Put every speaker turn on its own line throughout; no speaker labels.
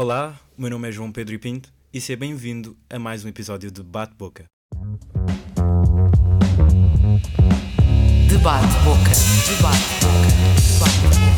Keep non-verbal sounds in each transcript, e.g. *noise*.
Olá, o meu nome é João Pedro e Pinto e seja bem-vindo a mais um episódio de Bate Boca.
Debate Boca. Debate Boca. Debate Boca.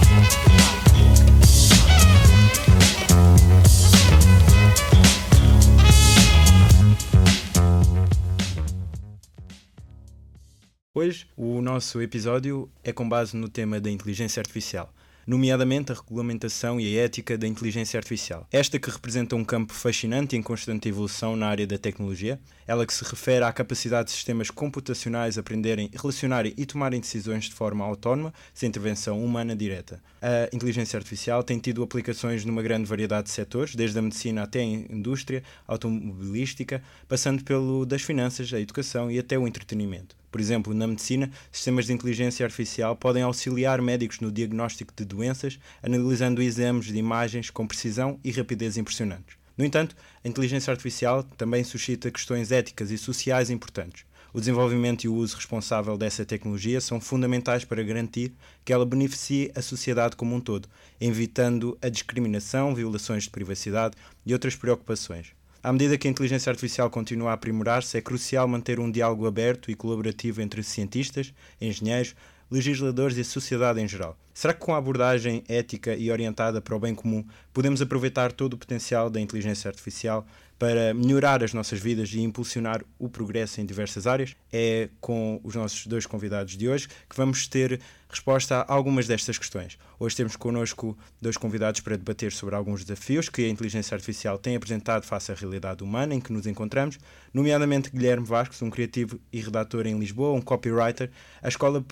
Hoje, o nosso episódio é com base no tema da inteligência artificial, nomeadamente a regulamentação e a ética da inteligência artificial. Esta que representa um campo fascinante e em constante evolução na área da tecnologia, ela que se refere à capacidade de sistemas computacionais aprenderem, relacionarem e tomarem decisões de forma autónoma, sem intervenção humana direta. A inteligência artificial tem tido aplicações numa grande variedade de setores, desde a medicina até a indústria automobilística, passando pelo das finanças, a educação e até o entretenimento. Por exemplo, na medicina, sistemas de inteligência artificial podem auxiliar médicos no diagnóstico de doenças, analisando exames de imagens com precisão e rapidez impressionantes. No entanto, a inteligência artificial também suscita questões éticas e sociais importantes. O desenvolvimento e o uso responsável dessa tecnologia são fundamentais para garantir que ela beneficie a sociedade como um todo, evitando a discriminação, violações de privacidade e outras preocupações. À medida que a inteligência artificial continua a aprimorar-se, é crucial manter um diálogo aberto e colaborativo entre cientistas, engenheiros, legisladores e a sociedade em geral. Será que com a abordagem ética e orientada para o bem comum podemos aproveitar todo o potencial da inteligência artificial para melhorar as nossas vidas e impulsionar o progresso em diversas áreas? É com os nossos dois convidados de hoje que vamos ter resposta a algumas destas questões. Hoje temos connosco dois convidados para debater sobre alguns desafios que a inteligência artificial tem apresentado face à realidade humana em que nos encontramos, nomeadamente Guilherme Vasques, um criativo e redator em Lisboa, um copywriter. A Escola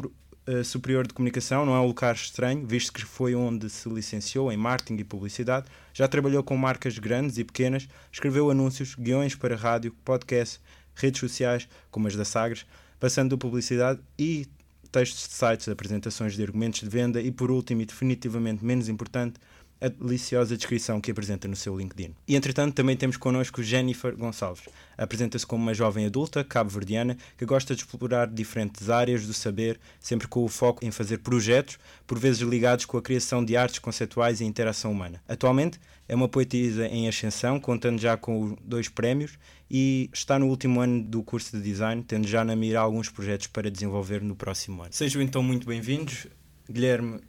Superior de Comunicação não é um lugar estranho, visto que foi onde se licenciou em marketing e publicidade. Já trabalhou com marcas grandes e pequenas, escreveu anúncios, guiões para rádio, podcast, redes sociais, como as da Sagres, passando de publicidade e textos de sites, apresentações de argumentos de venda e, por último e definitivamente menos importante, a deliciosa descrição que apresenta no seu LinkedIn. E entretanto também temos connosco Jennifer Gonçalves. Apresenta-se como uma jovem adulta cabo-verdiana que gosta de explorar diferentes áreas do saber, sempre com o foco em fazer projetos, por vezes ligados com a criação de artes conceituais e interação humana. Atualmente é uma poetisa em ascensão, contando já com dois prémios e está no último ano do curso de design, tendo já na mira alguns projetos para desenvolver no próximo ano. Sejam então muito bem-vindos. Guilherme, uh,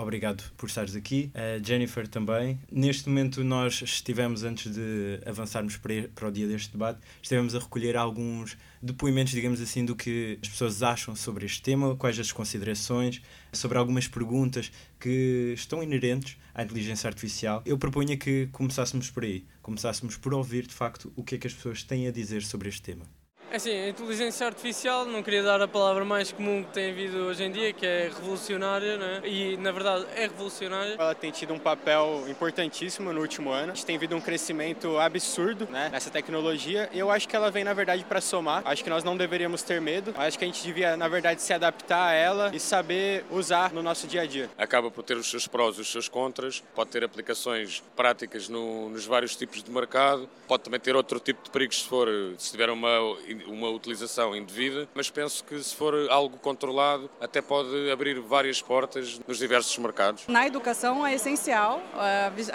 obrigado por estares aqui. Uh, Jennifer também. Neste momento nós estivemos, antes de avançarmos para, para o dia deste debate, estivemos a recolher alguns depoimentos, digamos assim, do que as pessoas acham sobre este tema, quais as considerações, sobre algumas perguntas que estão inerentes à inteligência artificial. Eu proponho que começássemos por aí, começássemos por ouvir de facto o que é que as pessoas têm a dizer sobre este tema.
É assim, a inteligência artificial, não queria dar a palavra mais comum que tem havido hoje em dia, que é revolucionária, né? e na verdade é revolucionária.
Ela tem tido um papel importantíssimo no último ano. A gente tem visto um crescimento absurdo né, nessa tecnologia e eu acho que ela vem, na verdade, para somar. Acho que nós não deveríamos ter medo. Acho que a gente devia, na verdade, se adaptar a ela e saber usar no nosso dia a dia.
Acaba por ter os seus prós e os seus contras, pode ter aplicações práticas no, nos vários tipos de mercado, pode também ter outro tipo de perigos se, for, se tiver uma uma utilização indevida, mas penso que se for algo controlado, até pode abrir várias portas nos diversos mercados.
Na educação é essencial,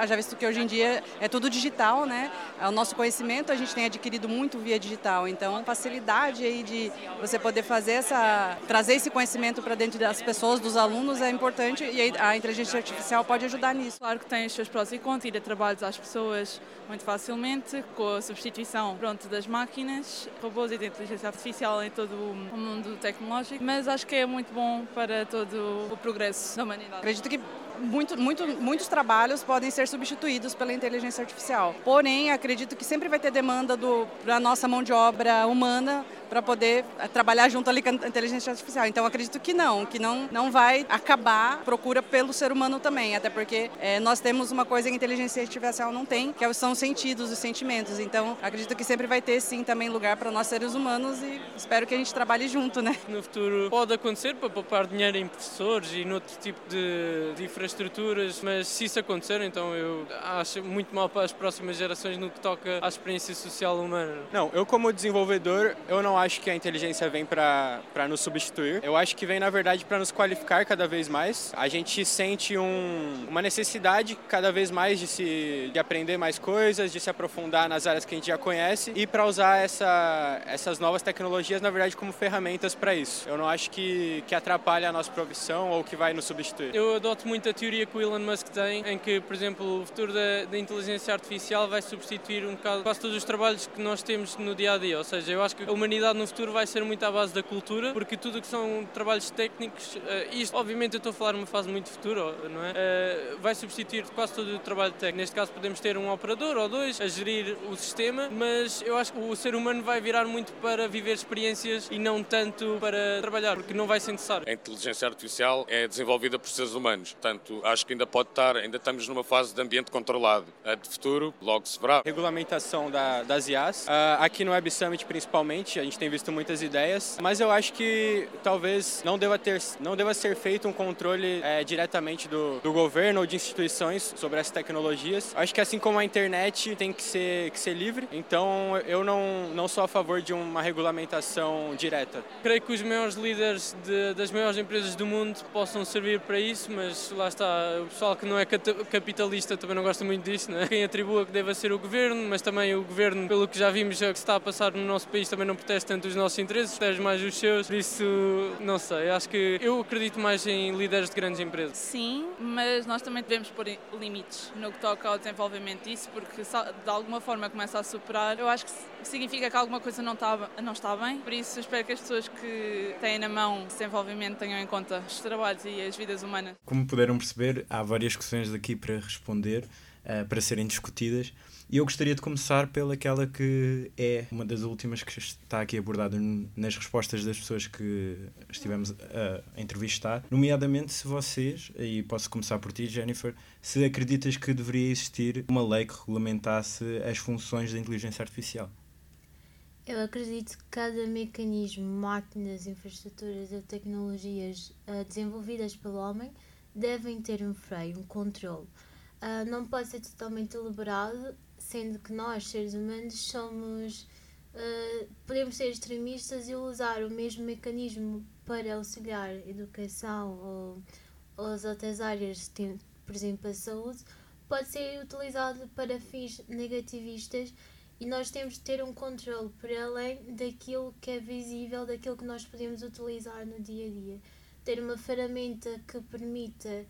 já visto que hoje em dia é tudo digital, né? O nosso conhecimento a gente tem adquirido muito via digital, então facilidade aí de você poder fazer essa, trazer esse conhecimento para dentro das pessoas, dos alunos é importante e a inteligência artificial pode ajudar nisso.
Claro que tem os seus prós e contras, tira trabalhos às pessoas muito facilmente com a substituição pronto, das máquinas, robôs e da inteligência artificial em todo o mundo tecnológico, mas acho que é muito bom para todo o progresso da humanidade.
Acredito que muito, muito, muitos trabalhos podem ser substituídos pela inteligência artificial. Porém, acredito que sempre vai ter demanda da nossa mão de obra humana para poder eh, trabalhar junto ali com a inteligência artificial. Então, acredito que não, que não, não vai acabar a procura pelo ser humano também, até porque é, nós temos uma coisa que a inteligência artificial não tem, que são os sentidos, os sentimentos. Então, acredito que sempre vai ter, sim, também lugar para nós seres humanos e espero que a gente trabalhe junto, né?
No futuro pode acontecer para poupar dinheiro em professores e noutro tipo de diferentes infraestruturas, mas se isso acontecer, então eu acho muito mal para as próximas gerações no que toca à experiência social humana.
Não, eu como desenvolvedor, eu não acho que a inteligência vem para nos substituir. Eu acho que vem, na verdade, para nos qualificar cada vez mais. A gente sente um, uma necessidade cada vez mais de se de aprender mais coisas, de se aprofundar nas áreas que a gente já conhece e para usar essa, essas novas tecnologias, na verdade, como ferramentas para isso. Eu não acho que, que atrapalha a nossa profissão ou que vai nos substituir.
Eu adoto muito a teoria que o Elon Musk tem, em que, por exemplo, o futuro da, da inteligência artificial vai substituir um bocado quase todos os trabalhos que nós temos no dia a dia. Ou seja, eu acho que a humanidade no futuro vai ser muito à base da cultura, porque tudo que são trabalhos técnicos, uh, isto obviamente eu estou a falar numa fase muito futura, não é? Uh, vai substituir quase todo o trabalho técnico. Neste caso podemos ter um operador ou dois a gerir o sistema, mas eu acho que o ser humano vai virar muito para viver experiências e não tanto para trabalhar, porque não vai ser necessário.
A inteligência artificial é desenvolvida por seres humanos, portanto acho que ainda pode estar, ainda estamos numa fase de ambiente controlado. A de futuro, logo se verá.
Regulamentação da, das IAs, uh, aqui no Web Summit principalmente, a gente tem visto muitas ideias, mas eu acho que talvez não deva, ter, não deva ser feito um controle é, diretamente do, do governo ou de instituições sobre essas tecnologias. Acho que assim como a internet tem que ser, que ser livre, então eu não, não sou a favor de uma regulamentação direta.
Creio que os maiores líderes de, das maiores empresas do mundo possam servir para isso, mas lá está, o pessoal que não é capitalista também não gosta muito disso, né? quem atribua que deva ser o governo, mas também o governo, pelo que já vimos que está a passar no nosso país, também não protege tanto os nossos interesses, protege mais os seus, por isso, não sei, acho que eu acredito mais em líderes de grandes empresas.
Sim, mas nós também devemos pôr limites no que toca ao desenvolvimento disso, porque de alguma forma começa a superar, eu acho que significa que alguma coisa não está, não está bem, por isso espero que as pessoas que têm na mão desenvolvimento tenham em conta os trabalhos e as vidas humanas.
Como puderam perceber, há várias questões aqui para responder, uh, para serem discutidas. E eu gostaria de começar pelaquela que é uma das últimas que está aqui abordada nas respostas das pessoas que estivemos a entrevistar, nomeadamente se vocês, e posso começar por ti, Jennifer, se acreditas que deveria existir uma lei que regulamentasse as funções da inteligência artificial.
Eu acredito que cada mecanismo, máquinas, infraestruturas ou tecnologias uh, desenvolvidas pelo homem devem ter um freio, um controle. Uh, não pode ser totalmente elaborado sendo que nós, seres humanos, somos. Uh, podemos ser extremistas e usar o mesmo mecanismo para auxiliar educação ou, ou as outras áreas, por exemplo, a saúde, pode ser utilizado para fins negativistas e nós temos de ter um controle para além daquilo que é visível, daquilo que nós podemos utilizar no dia a dia. Ter uma ferramenta que permita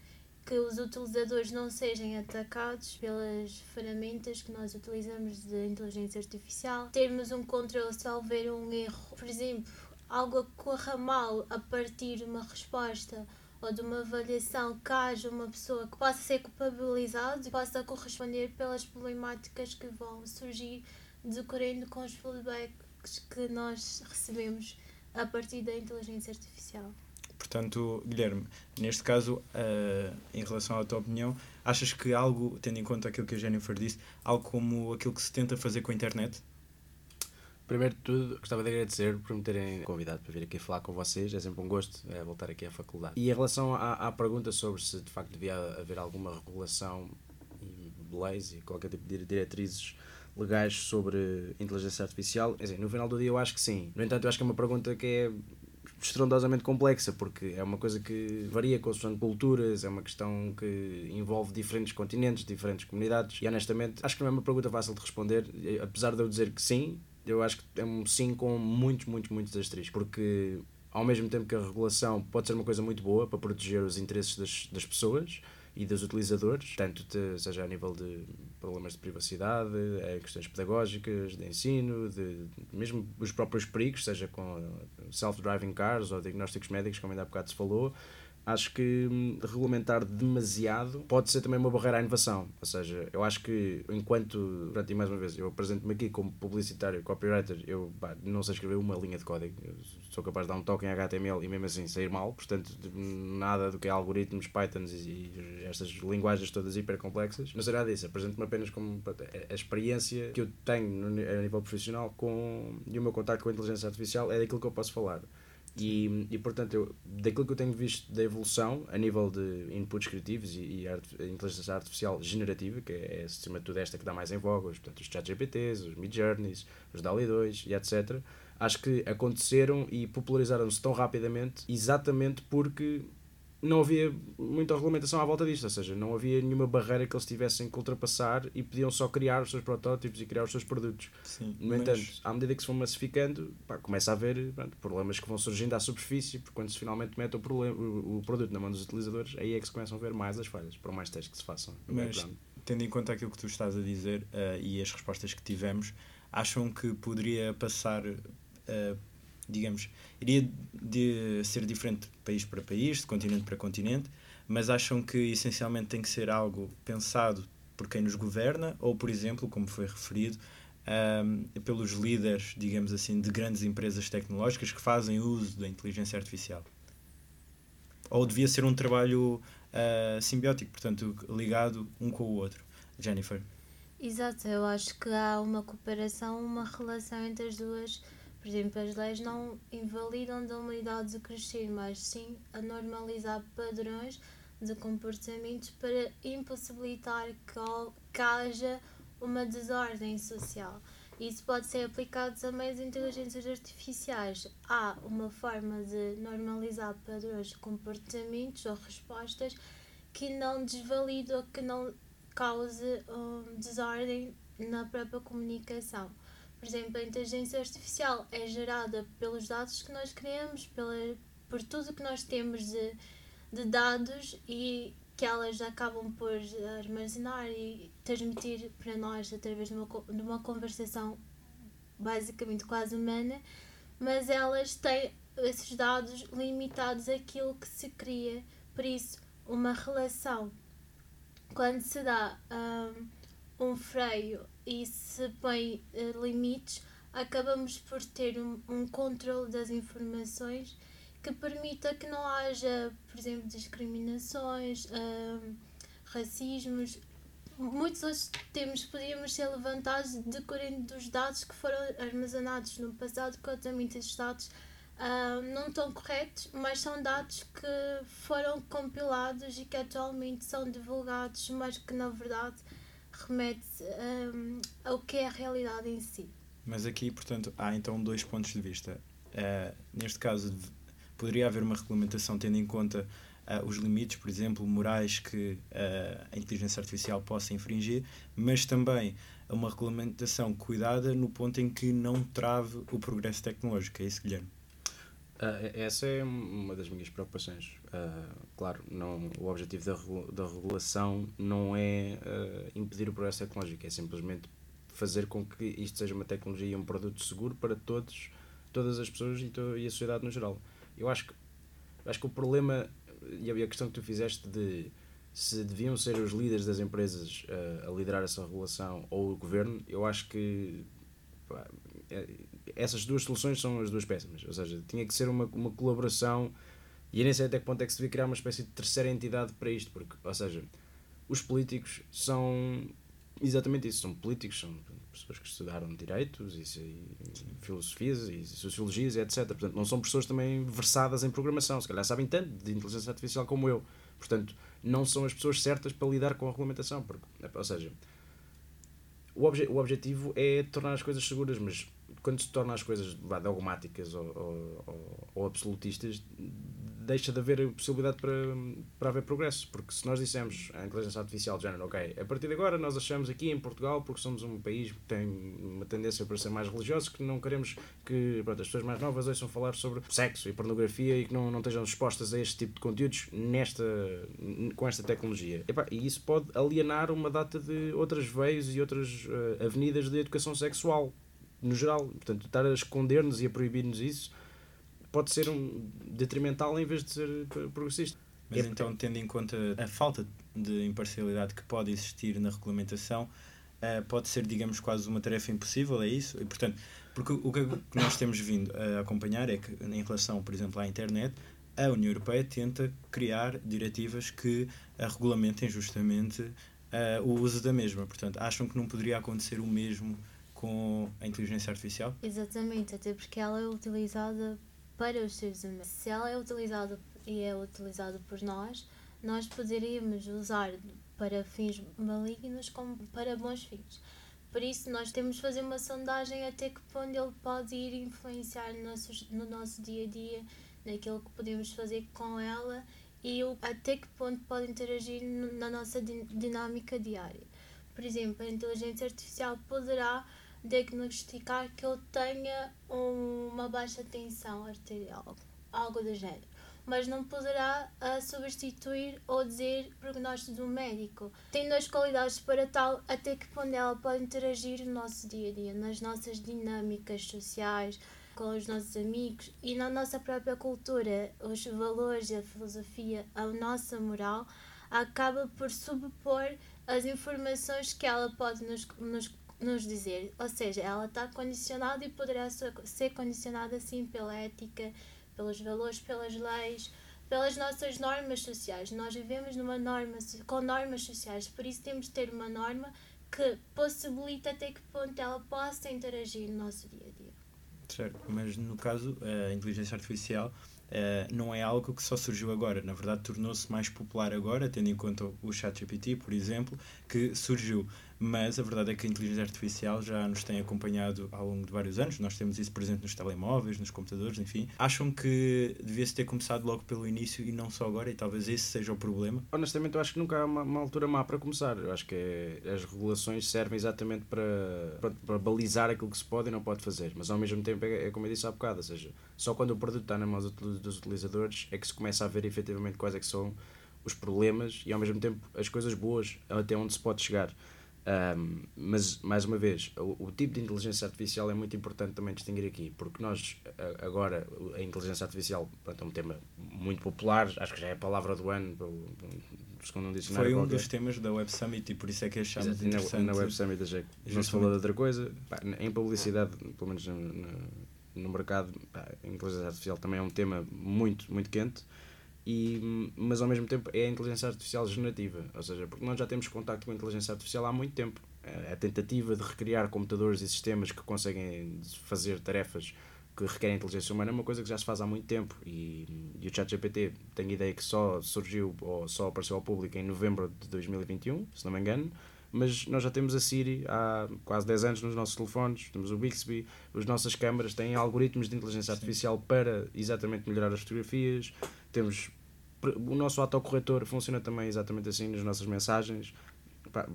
que os utilizadores não sejam atacados pelas ferramentas que nós utilizamos de inteligência artificial, termos um controle se houver um erro, por exemplo, algo que corra mal a partir de uma resposta ou de uma avaliação que haja uma pessoa que possa ser culpabilizada e possa corresponder pelas problemáticas que vão surgir decorrendo com os feedbacks que nós recebemos a partir da inteligência artificial.
Portanto, Guilherme, neste caso, uh, em relação à tua opinião, achas que algo, tendo em conta aquilo que a Jennifer disse, algo como aquilo que se tenta fazer com a internet?
Primeiro de tudo, gostava de agradecer por me terem convidado para vir aqui falar com vocês. É sempre um gosto é, voltar aqui à faculdade. E em relação à, à pergunta sobre se de facto devia haver alguma regulação e leis e qualquer tipo de diretrizes legais sobre inteligência artificial, assim, no final do dia eu acho que sim. No entanto, eu acho que é uma pergunta que é estrondosamente complexa, porque é uma coisa que varia as culturas, é uma questão que envolve diferentes continentes, diferentes comunidades, e honestamente acho que não é uma pergunta fácil de responder, apesar de eu dizer que sim, eu acho que é um sim com muitos, muitos, muitos asteriscos, porque ao mesmo tempo que a regulação pode ser uma coisa muito boa para proteger os interesses das, das pessoas, e dos utilizadores, tanto de, seja a nível de problemas de privacidade, é questões pedagógicas, de ensino, de mesmo os próprios perigos, seja com self-driving cars ou diagnósticos médicos, como ainda há bocado se falou, acho que hum, regulamentar demasiado pode ser também uma barreira à inovação. Ou seja, eu acho que enquanto, pronto, e mais uma vez, eu apresento-me aqui como publicitário, copywriter, eu não sei escrever uma linha de código, eu sou capaz de dar um toque em HTML e mesmo assim sair mal, portanto, nada do que é algoritmos, Pythons e, e estas linguagens todas hiper complexas. Não sei nada disso, apresento-me apenas como pronto, a, a experiência que eu tenho no, a nível profissional com, e o meu contacto com a inteligência artificial é daquilo que eu posso falar E, e portanto, eu, daquilo que eu tenho visto da evolução a nível de inputs criativos e, e arte, inteligência artificial generativa, que é, é acima de tudo esta que dá mais em voga, os, portanto, os ChatGPTs, os Midjourneys, os DALI 2 e etc., acho que aconteceram e popularizaram-se tão rapidamente exatamente porque não havia muita regulamentação à volta disto, ou seja, não havia nenhuma barreira que eles tivessem que ultrapassar e podiam só criar os seus protótipos e criar os seus produtos.
Sim,
no
mas-
entanto, à medida que se vão massificando, pá, começa a haver pronto, problemas que vão surgindo à superfície, porque quando se finalmente mete o, problema, o, o produto na mão dos utilizadores, aí é que se começam a ver mais as falhas, por mais testes que se façam.
Mas, tendo em conta aquilo que tu estás a dizer eh, e as respostas que tivemos, acham que poderia passar, eh, digamos, iria de ser diferente de país para país, de continente para continente, mas acham que essencialmente tem que ser algo pensado por quem nos governa ou, por exemplo, como foi referido, ahm, pelos líderes, digamos assim, de grandes empresas tecnológicas que fazem uso da inteligência artificial? Ou devia ser um trabalho ah, simbiótico, portanto, ligado um com o outro? Jennifer.
Exato, eu acho que há uma cooperação, uma relação entre as duas. Por exemplo, as leis não invalidam da humanidade de crescer, mas sim a normalizar padrões de comportamentos para impossibilitar que, haja uma desordem social. Isso pode ser aplicado também às inteligências artificiais. Há uma forma de normalizar padrões de comportamentos ou respostas que não desvalide ou que não cause hum, desordem na própria comunicação. Por exemplo, a inteligência artificial é gerada pelos dados que nós criamos, pela, por tudo que nós temos de, de dados e que elas acabam por armazenar e transmitir para nós através de uma, de uma conversação basicamente quase humana, mas elas têm esses dados limitados àquilo que se cria. Por isso, uma relação quando se dá hum, um freio e se põe eh, limites, acabamos por ter um, um controle das informações que permita que não haja, por exemplo, discriminações, hum, racismos. Muitos outros temas podíamos ser levantados decorrendo dos dados que foram armazenados no passado, que obviamente esses dados ah, não estão corretos, mas são dados que foram compilados e que atualmente são divulgados, mas que na verdade remete ahm, ao que é a realidade em si.
Mas aqui, portanto, há então dois pontos de vista. Eh, neste caso, poderia haver uma regulamentação tendo em conta eh, os limites, por exemplo, morais que eh, a inteligência artificial possa infringir, mas também uma regulamentação cuidada no ponto em que não trave o progresso tecnológico. É isso, Guilherme?
Ah, essa é uma das minhas preocupações. Ah, claro, não, o objetivo da, da regulação não é ah, impedir o progresso tecnológico, é simplesmente fazer com que isto seja uma tecnologia e um produto seguro para todos, todas as pessoas e, e a sociedade no geral. Eu acho que, acho que o problema e a questão que tu fizeste de se deviam ser os líderes das empresas a liderar essa regulação ou o governo, eu acho que pá, é- essas duas soluções são as duas péssimas. Ou seja, tinha que ser uma, uma colaboração e nem sei até que ponto é que se devia criar uma espécie de terceira entidade para isto, porque, ou seja, os políticos são exatamente isso, são políticos, são pessoas que estudaram direitos e, e filosofias e sociologias e etc. Portanto, não são pessoas também versadas em programação, se calhar sabem tanto de inteligência artificial como eu. Portanto, não são as pessoas certas para lidar com a regulamentação, porque, ou seja, o, obje, o objetivo é tornar as coisas seguras, mas quando se torna as coisas vá, dogmáticas ou, ou, ou, absolutistas, deixa de haver possibilidade para, para haver progresso. Porque se nós dissemos à inteligência artificial de género, ok, a partir de agora nós achamos aqui em Portugal, porque somos um país que tem uma tendência para ser mais religioso, que não queremos que pronto, as pessoas mais novas ouçam falar sobre sexo e pornografia e que não, não estejam expostas a este tipo de conteúdos nesta, com esta tecnologia. E isso pode alienar uma data de outras veias e outras eh, avenidas de educação sexual no geral. Portanto, estar a esconder-nos e a proibir-nos isso pode ser um detrimental em vez de ser progressista.
Mas
É-
então, tendo em conta a falta de imparcialidade que pode existir na regulamentação, eh, pode ser, digamos, quase uma tarefa impossível, é isso? E, portanto, porque o que nós temos vindo a acompanhar é que, em relação, por exemplo, à internet, a União Europeia tenta criar diretivas que regulamentem justamente eh, o uso da mesma. Portanto, acham que não poderia acontecer o mesmo com a inteligência artificial?
Exatamente, até porque ela é utilizada para os seres humanos. Se ela é utilizada e é utilizada por nós, nós poderíamos usar para fins malignos como para bons fins. Por isso, nós temos de fazer uma sondagem até que ponto ele pode ir influenciar no nosso, no nosso dia a dia, naquilo que podemos fazer com ela e o, até que ponto pode interagir na nossa dinâmica diária. Por exemplo, a inteligência artificial poderá diagnosticar que eu tenha uma baixa tensão arterial, algo do género, mas não poderá uh, substituir ou dizer prognóstico do médico. Tem duas qualidades para tal, até que ponto ela pode interagir no nosso dia a dia, nas nossas dinâmicas sociais, com os nossos amigos e na nossa própria cultura, os valores, a filosofia, a nossa moral, acaba por subpor as informações que ela pode nos, nos, nos dizer. Ou seja, ela está condicionada e poderá ser condicionada assim pela ética, pelos valores, pelas leis, pelas nossas normas sociais. Nós vivemos numa norma com normas sociais, por isso temos de ter uma norma que possibilita até que ponto ela possa interagir no nosso dia a dia.
Certo, mas no caso, a inteligência artificial Uh, não é algo que só surgiu agora. Na verdade, tornou-se mais popular agora, tendo em conta o ChatGPT, por exemplo, que surgiu mas a verdade é que a inteligência artificial já nos tem acompanhado ao longo de vários anos, nós temos isso presente nos telemóveis, nos computadores, enfim. Acham que devia-se ter começado logo pelo início e não só agora, e talvez esse seja o problema?
Honestamente, eu acho que nunca há uma, uma altura má para começar. Eu acho que é, as regulações servem exatamente para, para, balizar aquilo que se pode e não pode fazer, mas ao mesmo tempo é, é como eu disse há bocado, ou seja, só quando o produto está na mão dos utilizadores é que se começa a ver efetivamente quais é que são os problemas e ao mesmo tempo as coisas boas até onde se pode chegar. Um, mas, mais uma vez, o, o, tipo de inteligência artificial é muito importante também distinguir aqui, porque nós, agora, a inteligência artificial é um tema muito popular, acho que já é a palavra do ano, segundo um dicionário.
Foi um qualquer. dos temas da Web Summit e por isso é que achamos Exato, interessante.
Na, na Web Summit achei não se falou de outra coisa. Pá, em publicidade, pelo menos no, no, no mercado, pá, a inteligência artificial também é um tema muito, muito quente e, mas ao mesmo tempo é a inteligência artificial generativa, ou seja, porque nós já temos contato com a inteligência artificial há muito tempo. É a tentativa de recriar computadores e sistemas que conseguem fazer tarefas que requerem inteligência humana é uma coisa que já se faz há muito tempo. E, e o ChatGPT tenho ideia que só surgiu ou só apareceu ao público em novembro de 2021, se não me engano, mas nós já temos a Siri há quase 10 anos nos nossos telefones, temos o Bixby, as nossas câmaras têm algoritmos de inteligência artificial para exatamente melhorar as fotografias, temos o nosso autocorretor funciona também exatamente assim nas nossas mensagens.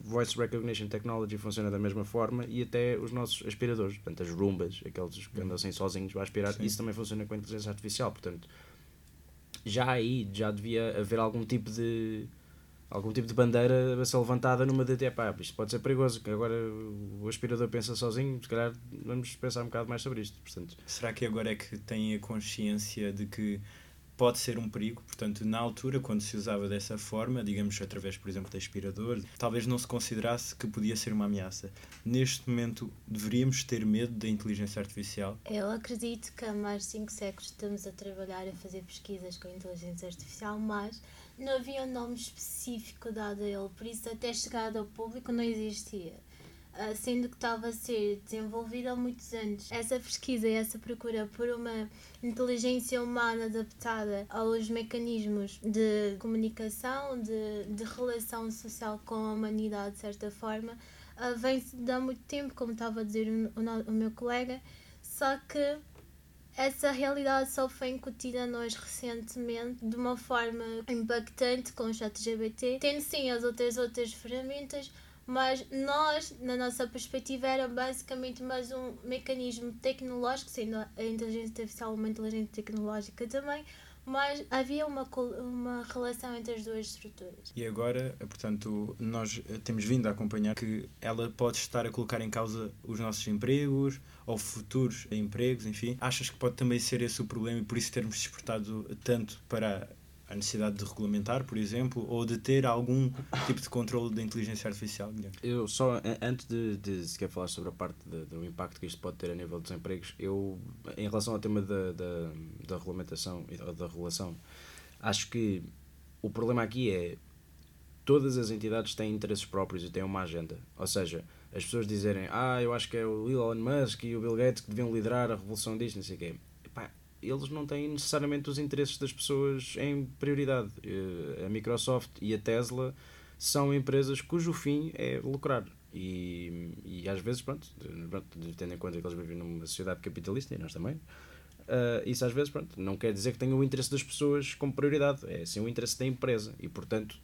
Voice Recognition Technology funciona da mesma forma e até os nossos aspiradores, portanto, as Roombas, aqueles que andam assim sozinhos para aspirar, Sim. isso também funciona com a inteligência artificial. Portanto, já aí já devia haver algum tipo de algum tipo de bandeira a ser levantada numa DT. Pá, isto pode ser perigoso, que agora o aspirador pensa sozinho, se calhar vamos pensar um bocado mais sobre isto. Portanto,
Será que agora é que têm a consciência de que pode ser um perigo. Portanto, na altura, quando se usava dessa forma, digamos através, por exemplo, de aspirador, talvez não se considerasse que podia ser uma ameaça. Neste momento, deveríamos ter medo da inteligência artificial?
Eu acredito que há mais de 5 séculos estamos a trabalhar a fazer pesquisas com inteligência artificial, mas não havia um nome específico dado a ele, por isso, até chegado ao público, não existia. Ah, sendo que estava a ser desenvolvida há muitos anos. Essa pesquisa e essa procura por uma inteligência humana adaptada aos mecanismos de comunicação, de, de relação social com a humanidade, de certa forma, uh, vem-se de há muito tempo, como estava a dizer o, o, o meu colega, só que essa realidade só foi incutida a nós recentemente de uma forma impactante com o ChatGPT, tendo sim as outras outras ferramentas, mas nós, na nossa perspectiva, era basicamente mais um mecanismo tecnológico, sendo a inteligência artificial uma inteligência tecnológica também, mas havia uma, uma relação entre as duas estruturas.
E agora, portanto, nós temos vindo a acompanhar que ela pode estar a colocar em causa os nossos empregos ou futuros empregos, enfim. Achas que pode também ser esse o problema e por isso termos exportado tanto para a necessidade de regulamentar, por exemplo, ou de ter algum tipo de controle da inteligência artificial?
Eu só, antes de, de sequer falar sobre a parte do impacto que isto pode ter a nível dos empregos, eu, em relação ao tema da, da, da regulamentação e da, da regulação, acho que o problema aqui é todas as entidades têm interesses próprios e têm uma agenda. Ou seja, as pessoas dizerem, ah, eu acho que é o Elon Musk e o Bill Gates que deviam liderar a revolução disto, não sei o quê eles não têm necessariamente os interesses das pessoas em prioridade. Eh, A Microsoft e a Tesla são empresas cujo fim é lucrar. E, e às vezes, pronto, tendo em conta que eles vivem numa sociedade capitalista e nós também, uh, isso às vezes pronto, não quer dizer que tenham o interesse das pessoas como prioridade, é sim o interesse da empresa. E portanto,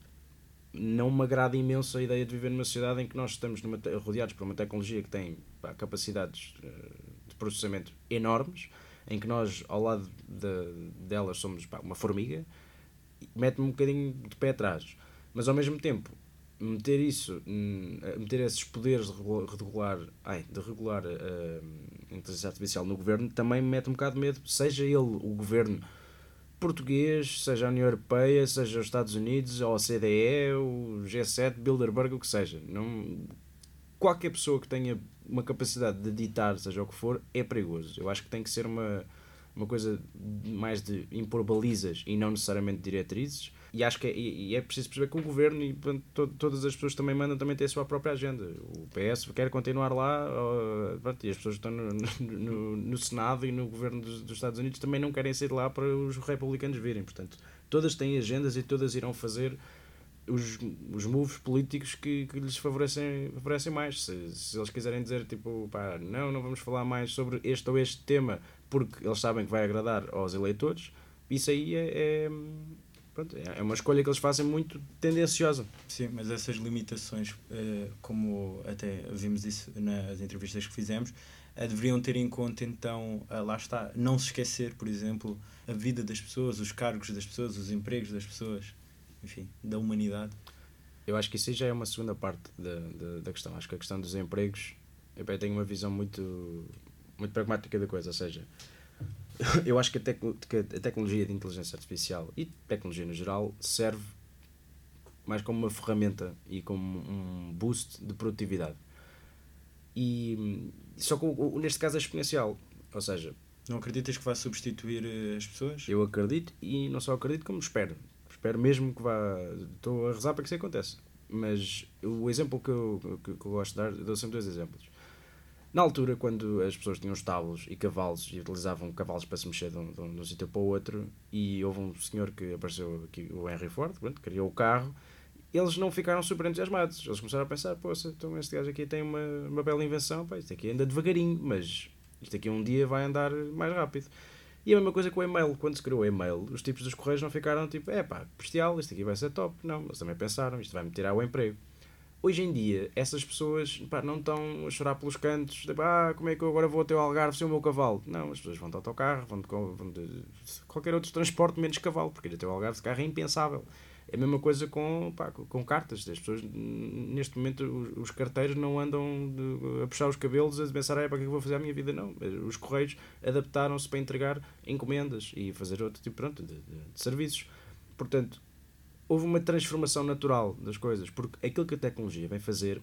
não me agrada imenso a ideia de viver numa sociedade em que nós estamos numa, rodeados por uma tecnologia que tem pá, capacidades uh, de processamento enormes, em que nós, ao lado de, delas, somos pá, uma formiga, mete-me um bocadinho de pé atrás. Mas ao mesmo tempo, meter isso, hum, meter esses poderes de regula- regular, ai, de regular uh, a inteligência artificial no governo também me mete um bocado de medo, seja ele o governo português, seja a União Europeia, seja os Estados Unidos, a OCDE, o G7, Bilderberg, o que seja. Não, qualquer pessoa que tenha uma capacidade de ditar, seja o que for, é perigoso. Eu acho que tem que ser uma, uma coisa mais de impor balizas e não necessariamente diretrizes. E acho que é, e é preciso perceber que o governo e to- todas as pessoas também mandam também têm a sua própria agenda. O PS quer continuar lá ó, pronto, e as pessoas que estão no, no, no Senado e no governo dos, dos Estados Unidos também não querem sair lá para os republicanos virem. Portanto, todas têm agendas e todas irão fazer os, os moves políticos que, que lhes favorecem, favorecem mais. Se, se eles quiserem dizer, tipo, pá, não, não vamos falar mais sobre este ou este tema porque eles sabem que vai agradar aos eleitores, isso aí é, é, pronto, é uma escolha que eles fazem muito tendenciosa.
Sim, mas essas limitações, eh, como até vimos isso nas entrevistas que fizemos, eh, deveriam ter em conta então, ah, lá está, não se esquecer, por exemplo, a vida das pessoas, os cargos das pessoas, os empregos das pessoas, enfim, da humanidade.
Eu acho que isso já é uma segunda parte da, da, da questão. Acho que a questão dos empregos, eu tenho uma visão muito, muito pragmática da coisa, ou seja, *laughs* eu acho que a, tecno- que a tecnologia de inteligência artificial e tecnologia no geral serve mais como uma ferramenta e como um boost de produtividade. E só que neste caso é exponencial, ou seja,
Não acreditas que vai substituir eh, as pessoas?
eu acredito e não só acredito como espero. Espero mesmo que vá. Estou a rezar para que isso aconteça. Mas o exemplo que eu, que, que eu gosto de dar, eu dou sempre dois exemplos. Na altura, quando as pessoas tinham estábulos e cavalos e utilizavam cavalos para se mexer de um, de um- de um sítio para o outro, e houve um senhor que apareceu aqui, o Henry Ford, pronto, criou o carro, eles não ficaram super entusiasmados. Eles começaram a pensar: poxa, então este gajo aqui tem uma, uma bela invenção, pá, isto aqui anda devagarinho, mas isto aqui um dia vai andar mais rápido. E a mesma coisa com o e-mail. Quando se criou o e-mail, os tipos dos correios não ficaram tipo, é pá, bestial, isto aqui vai ser top. Não, eles também pensaram, isto vai-me tirar o emprego. Hoje em dia, essas pessoas pá, não estão a chorar pelos cantos, tipo, ah, como é que eu agora vou até o Algarve sem o meu cavalo? Não, as pessoas vão de autocarro, vão de, vão de qualquer outro transporte menos cavalo, porque ir até o Algarve de carro é impensável. É a mesma coisa com, pá, com- cartas. As pessoas, neste momento, os, os carteiros não andam de- a puxar os cabelos a pensar, é para que é que eu vou fazer a minha vida? Não. Os correios adaptaram-se para entregar encomendas e fazer outro tipo pronto, de, de- de serviços. Portanto, houve uma transformação natural das coisas, porque aquilo que a tecnologia vem fazer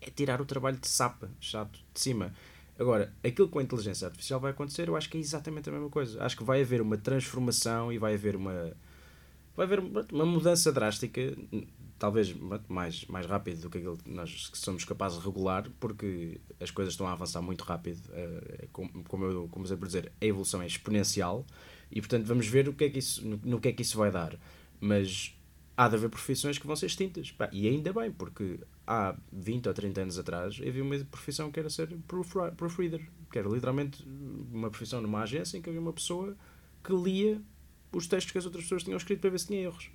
é tirar o trabalho de sapa, chato, de cima. Agora, aquilo com a inteligência artificial vai acontecer, eu acho que é exatamente a mesma coisa. Acho que vai haver uma transformação e vai haver uma vai haver uma mudança drástica, talvez mais, mais rápido do que aquilo que nós somos capazes de regular, porque as coisas estão a avançar muito rápido. eh, Como, como eu comecei por dizer, a evolução é exponencial e, portanto, vamos ver o que é que isso, no, no que é que isso vai dar. Mas há de haver profissões que vão ser extintas. E ainda bem, porque há 20 ou 30 anos atrás havia uma profissão que era ser proofreader, que era literalmente uma profissão numa agência em que havia uma pessoa que lia os textos que as outras pessoas tinham escrito para ver se tinha erros.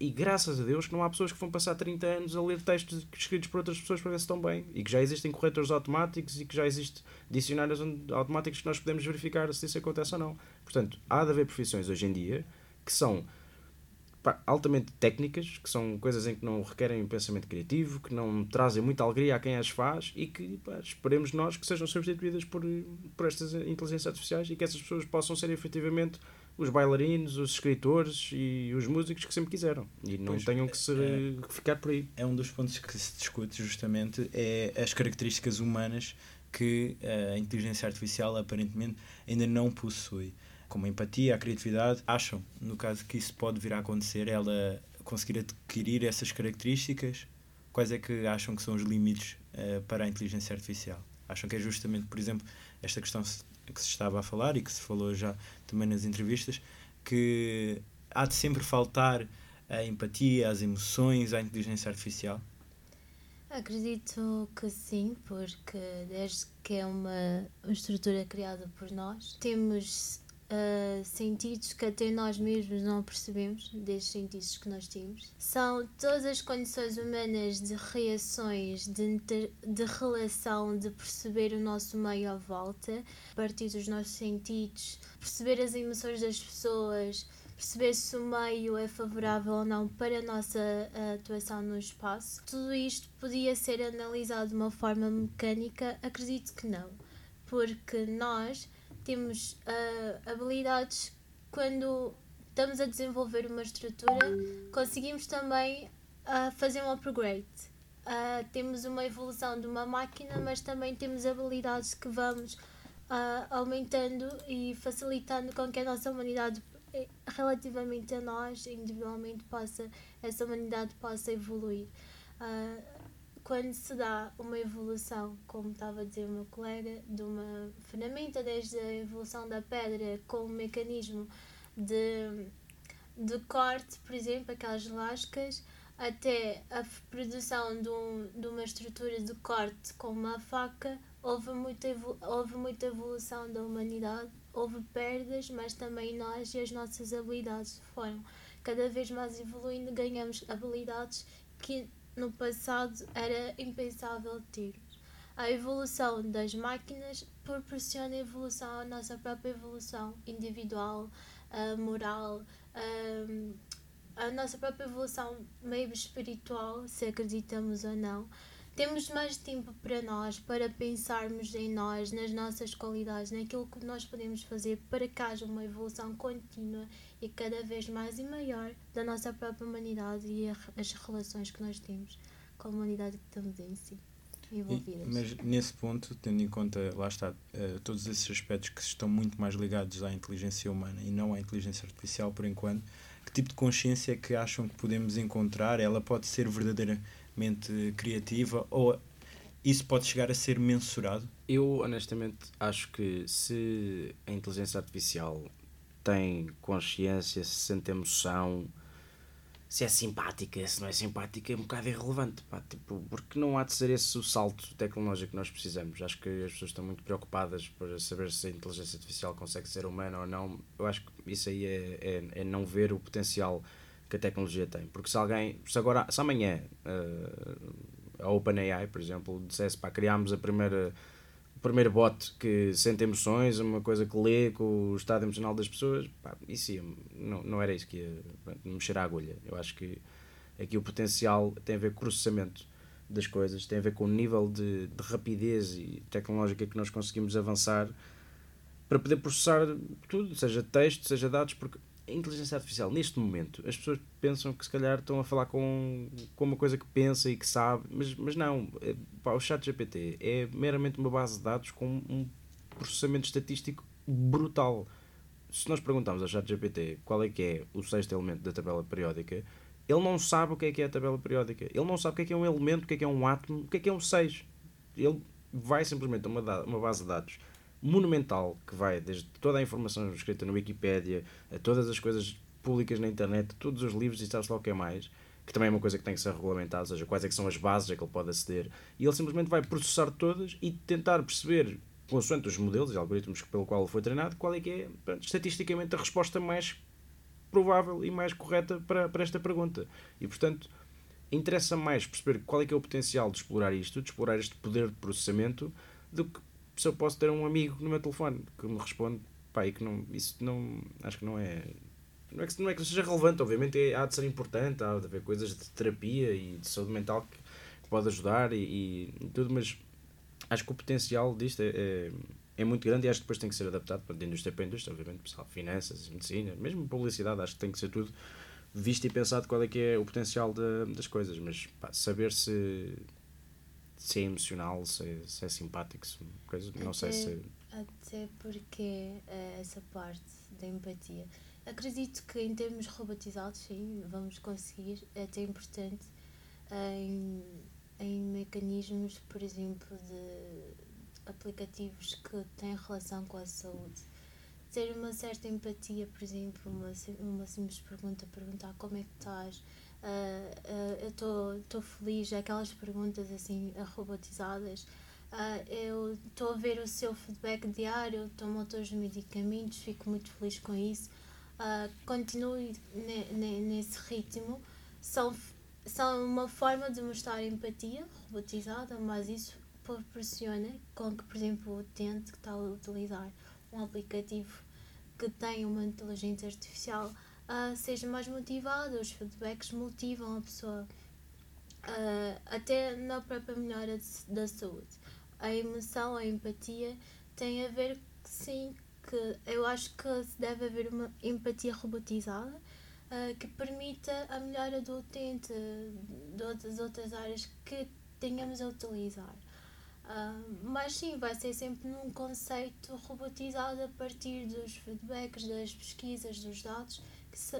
E graças a Deus que não há pessoas que vão passar 30 anos a ler textos escritos por outras pessoas para ver se estão bem. E que já existem corretores automáticos e que já existem dicionários automáticos que nós podemos verificar se isso acontece ou não. Portanto, há de haver profissões hoje em dia que são pá, altamente técnicas, que são coisas em que não requerem pensamento criativo, que não trazem muita alegria a quem as faz e que pá, esperemos nós que sejam substituídas por, por estas inteligências artificiais e que essas pessoas possam ser efetivamente os bailarinos, os escritores e os músicos que sempre quiseram e não
Pois,
tenham que, se,
é-
ficar por aí.
É um dos pontos que se discute justamente é as características humanas que eh, a inteligência artificial aparentemente ainda não possui. Como a empatia, a criatividade, acham, no caso que isso pode vir a acontecer, ela conseguir adquirir essas características? Quais é que acham que são os limites uh, para a inteligência artificial? Acham que é justamente, por exemplo, esta questão que se estava a falar e que se falou já também nas entrevistas, que há de sempre faltar a empatia, as emoções à inteligência artificial?
Acredito que sim, porque desde que é uma estrutura criada por nós, temos uh, sentidos que até nós mesmos não percebemos, desses sentidos que nós temos. São todas as condições humanas de reações, de, de relação, de perceber o nosso meio à volta, a partir dos nossos sentidos, perceber as emoções das pessoas, perceber se o meio é favorável ou não para a nossa atuação no espaço. Tudo isto podia ser analisado de uma forma mecânica? Acredito que não, porque nós temos uh, habilidades quando estamos a desenvolver uma estrutura, conseguimos também uh, fazer um upgrade. Uh, temos uma evolução de uma máquina, mas também temos habilidades que vamos uh, aumentando e facilitando com que a nossa humanidade, eh, relativamente a nós, individualmente, possa, essa humanidade possa evoluir. Quando se dá uma evolução, como estava a dizer o meu colega, de uma ferramenta, desde a evolução da pedra com um mecanismo de, de corte, por exemplo, aquelas lascas, até a produção de, um, de uma estrutura de corte com uma faca, houve muita, houve muita evolução da humanidade, houve perdas, mas também nós e as nossas habilidades foram cada vez mais evoluindo, ganhamos habilidades que no passado era impensável ter. A evolução das máquinas proporciona evolução à nossa própria evolução individual, moral, uh, a nossa própria evolução meio espiritual, se acreditamos ou não. Temos mais tempo para nós, para pensarmos em nós, nas nossas qualidades, naquilo que nós podemos fazer para que haja uma evolução contínua e cada vez mais e maior da nossa própria humanidade e as relações que nós temos com a humanidade que estamos em si. Envolvidas.
E, mas nesse ponto, tendo em conta, lá está, uh, todos esses aspectos que estão muito mais ligados à inteligência humana e não à inteligência artificial por enquanto, que tipo de consciência é que acham que podemos encontrar? Ela pode ser verdadeiramente criativa ou isso pode chegar a ser mensurado?
Eu honestamente acho que se a inteligência artificial tem consciência, se sente emoção, se é simpática, se não é simpática, é um bocado irrelevante, pá, tipo, porque não há de ser esse o salto tecnológico que nós precisamos. Acho que as pessoas estão muito preocupadas para saber se a inteligência artificial consegue ser humana ou não. Eu acho que isso aí é, é, é não ver o potencial que a tecnologia tem. Porque se alguém, se agora, se amanhã uh, a OpenAI, por exemplo, dissesse, pá, criámos a primeira o primeiro bot que sente emoções, uma coisa que lê com o estado emocional das pessoas, pá, isso ia, não, não era isso que ia mexer a agulha. Eu acho que aqui o potencial tem a ver com o processamento das coisas, tem a ver com o nível de, de rapidez e tecnológica que nós conseguimos avançar para poder processar tudo, seja texto, seja dados, porque a inteligência artificial, neste momento, as pessoas pensam que se calhar estão a falar com, com uma coisa que pensa e que sabe, mas, mas não. É, pá, o chat GPT é meramente uma base de dados com um processamento estatístico brutal. Se nós perguntarmos ao chat GPT qual é que é o sexto elemento da tabela periódica, ele não sabe o que é que é a tabela periódica. Ele não sabe o que é que é um elemento, o que é que é um átomo, o que é que é um 6. Ele vai simplesmente a uma, uma base de dados monumental que vai desde toda a informação escrita no Wikipedia a todas as coisas públicas na internet, todos os livros e sabe lá o que é mais, que também é uma coisa que tem que ser regulamentada, ou seja, quais é que são as bases a que ele pode aceder, e ele simplesmente vai processar todas e tentar perceber, consoante os modelos e algoritmos pelo qual foi treinado, qual é que é, estatisticamente, a resposta mais provável e mais correta para, para esta pergunta. E, portanto, interessa mais perceber qual é que é o potencial de explorar isto, de explorar este poder de processamento, do que se eu posso ter um amigo no meu telefone que me responde, pá, e que não, isso não, acho que não é, não é que, não é que seja relevante, obviamente é, há de ser importante, há de haver coisas de terapia e de saúde mental que, que pode ajudar e, e, tudo, mas acho que o potencial disto é, é, é, muito grande e acho que depois tem que ser adaptado para a indústria para indústria, obviamente, pessoal, finanças, medicina, mesmo publicidade, acho que tem que ser tudo visto e pensado qual é que é o potencial de, das coisas, mas pá, saber se se é emocional, se é, se é simpático, se, coisa, não
até,
sei se.
Até porque uh, essa parte da empatia. Acredito que em termos robotizados, sim, vamos conseguir, é até importante em, em mecanismos, por exemplo, de aplicativos que têm relação com a saúde. Ter uma certa empatia, por exemplo, uma, uma simples pergunta, perguntar como é que estás, uh, eu estou feliz, aquelas perguntas assim robotizadas. Uh, eu estou a ver o seu feedback diário, tomo todos os medicamentos, fico muito feliz com isso. Uh, continue ne, ne, nesse ritmo. São, são uma forma de mostrar empatia robotizada, mas isso proporciona com que, por exemplo, o utente que está a utilizar um aplicativo que tem uma inteligência artificial uh, seja mais motivado, os feedbacks motivam a pessoa uh, até na própria melhora de, da saúde. A emoção, a empatia tem a ver, sim, que eu acho que deve haver uma empatia robotizada uh, que permita a melhora do utente de outras, outras áreas que tenhamos a utilizar. Uh, mas sim, vai ser sempre num conceito robotizado a partir dos feedbacks, das pesquisas, dos dados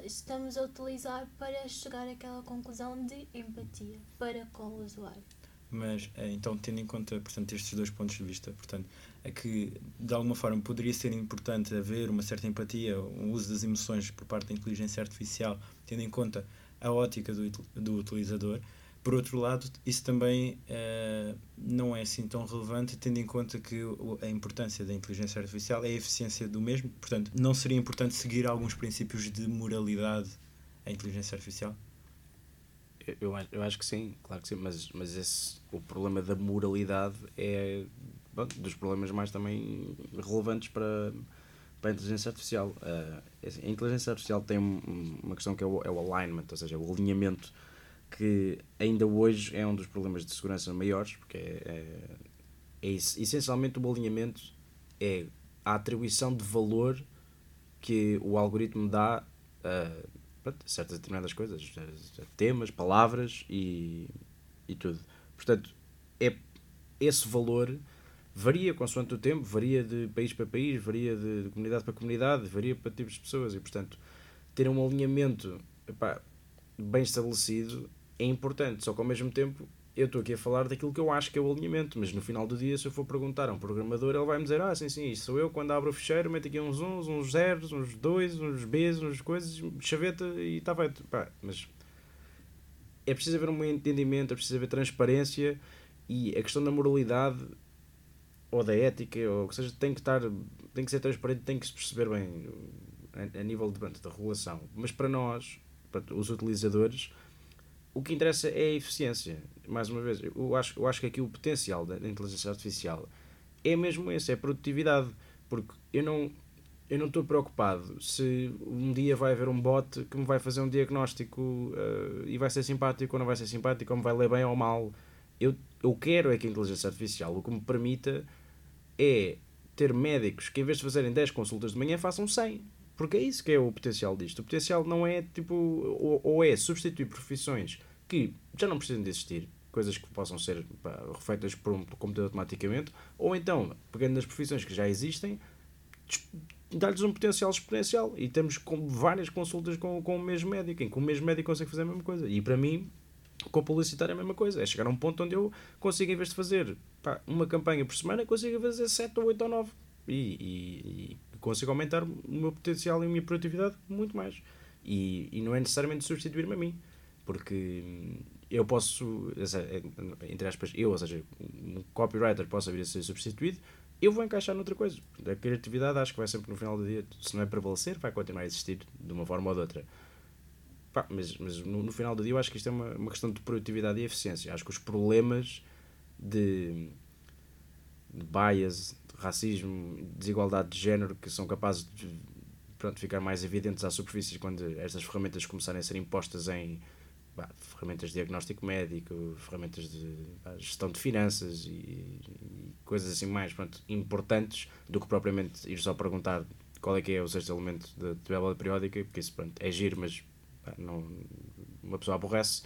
estamos a utilizar para chegar àquela conclusão de empatia para com o usuário.
Mas, eh, então, tendo em conta, portanto, estes dois pontos de vista, portanto, é que, de alguma forma, poderia ser importante haver uma certa empatia, um uso das emoções por parte da inteligência artificial, tendo em conta a ótica do, do utilizador, por outro lado, isso também uh, não é assim tão relevante, tendo em conta que a importância da inteligência artificial é a eficiência do mesmo. Portanto, não seria importante seguir alguns princípios de moralidade à inteligência artificial?
Eu, eu acho que sim, claro que sim, mas, mas esse, o problema da moralidade é bom, dos problemas mais também relevantes para, para a inteligência artificial. Uh, a inteligência artificial tem uma questão que é o, é o alignment, ou seja, o alinhamento que ainda hoje é um dos problemas de segurança maiores, porque é, é, é essencialmente o alinhamento é a atribuição de valor que o algoritmo dá a, a certas determinadas coisas, a temas, palavras e, e tudo. Portanto, é, esse valor varia consoante o tempo, varia de país para país, varia de, de comunidade para comunidade, varia para tipos de pessoas e, portanto, ter um alinhamento epá, bem estabelecido é importante, só que ao mesmo tempo eu estou aqui a falar daquilo que eu acho que é o alinhamento, mas no final do dia, se eu for perguntar a um programador, ele vai me dizer: Ah, sim, sim, isto sou eu quando abro o ficheiro, meto aqui uns uns, uns zeros, uns dois, uns Bs, uns coisas, chaveta e está feito. Pá, mas é preciso haver um entendimento, é preciso haver transparência e a questão da moralidade ou da ética, ou que seja, tem que estar, tem que ser transparente, tem que se perceber bem a, a nível de, da regulação. Mas para nós, para os utilizadores o que interessa é a eficiência. Mais uma vez, eu acho, eu acho que aqui o potencial da inteligência artificial é mesmo esse, é produtividade. Porque eu não eu não estou preocupado se um dia vai haver um bot que me vai fazer um diagnóstico uh, e vai ser simpático ou não vai ser simpático, ou me vai ler bem ou mal. Eu, eu quero é que a inteligência artificial o que me permita é ter médicos que em vez de fazerem 10 consultas de manhã façam 100 porque é isso que é o potencial disto. O potencial não é tipo. Ou, ou é substituir profissões que já não precisam de existir, coisas que possam ser pá, refeitas por um computador automaticamente, ou então, pegando nas profissões que já existem, dar-lhes um potencial exponencial. E temos com várias consultas com, com o mesmo médico, em que o mesmo médico consegue fazer a mesma coisa. E para mim, com publicitário é a mesma coisa. É chegar a um ponto onde eu consigo, em vez de fazer pá, uma campanha por semana, consigo fazer 7 ou 8 ou 9. E, e, consigo aumentar o meu potencial e a minha produtividade muito mais. E, e não é necessariamente substituir-me a mim, porque eu posso, entre aspas, eu, ou seja, um copywriter possa vir a ser substituído, eu vou encaixar noutra coisa. A criatividade acho que vai sempre no final do dia, se não é prevalecer, vai continuar a existir de uma forma ou de outra. Pá, mas mas no, no, final do dia eu acho que isto é uma, uma questão de produtividade e eficiência. Acho que os problemas de, de bias, racismo, desigualdade de género que são capazes de pronto, ficar mais evidentes à superfície quando estas ferramentas começarem a ser impostas em bah, ferramentas de diagnóstico médico, ferramentas de bah, gestão de finanças e, e, coisas assim mais pronto, importantes do que propriamente ir só perguntar qual é que é o sexto elemento da tabela periódica, porque isso pronto, é giro, mas bah, não, uma pessoa aborrece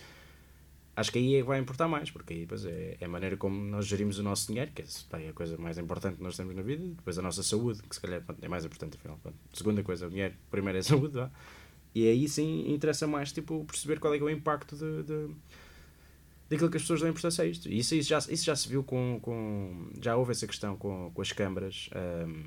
acho que aí é que vai importar mais, porque aí depois é, é a maneira como nós gerimos o nosso dinheiro, que é a coisa mais importante que nós temos na vida, depois a nossa saúde, que se calhar é mais importante afinal. Pronto. Segunda coisa, o dinheiro, primeiro é a saúde. E aí sim interessa mais tipo, perceber qual é, é o impacto de, de daquilo que as pessoas dão importância a isto. E isso, isso, já, isso já se viu com, com. Já houve essa questão com, com as câmaras um,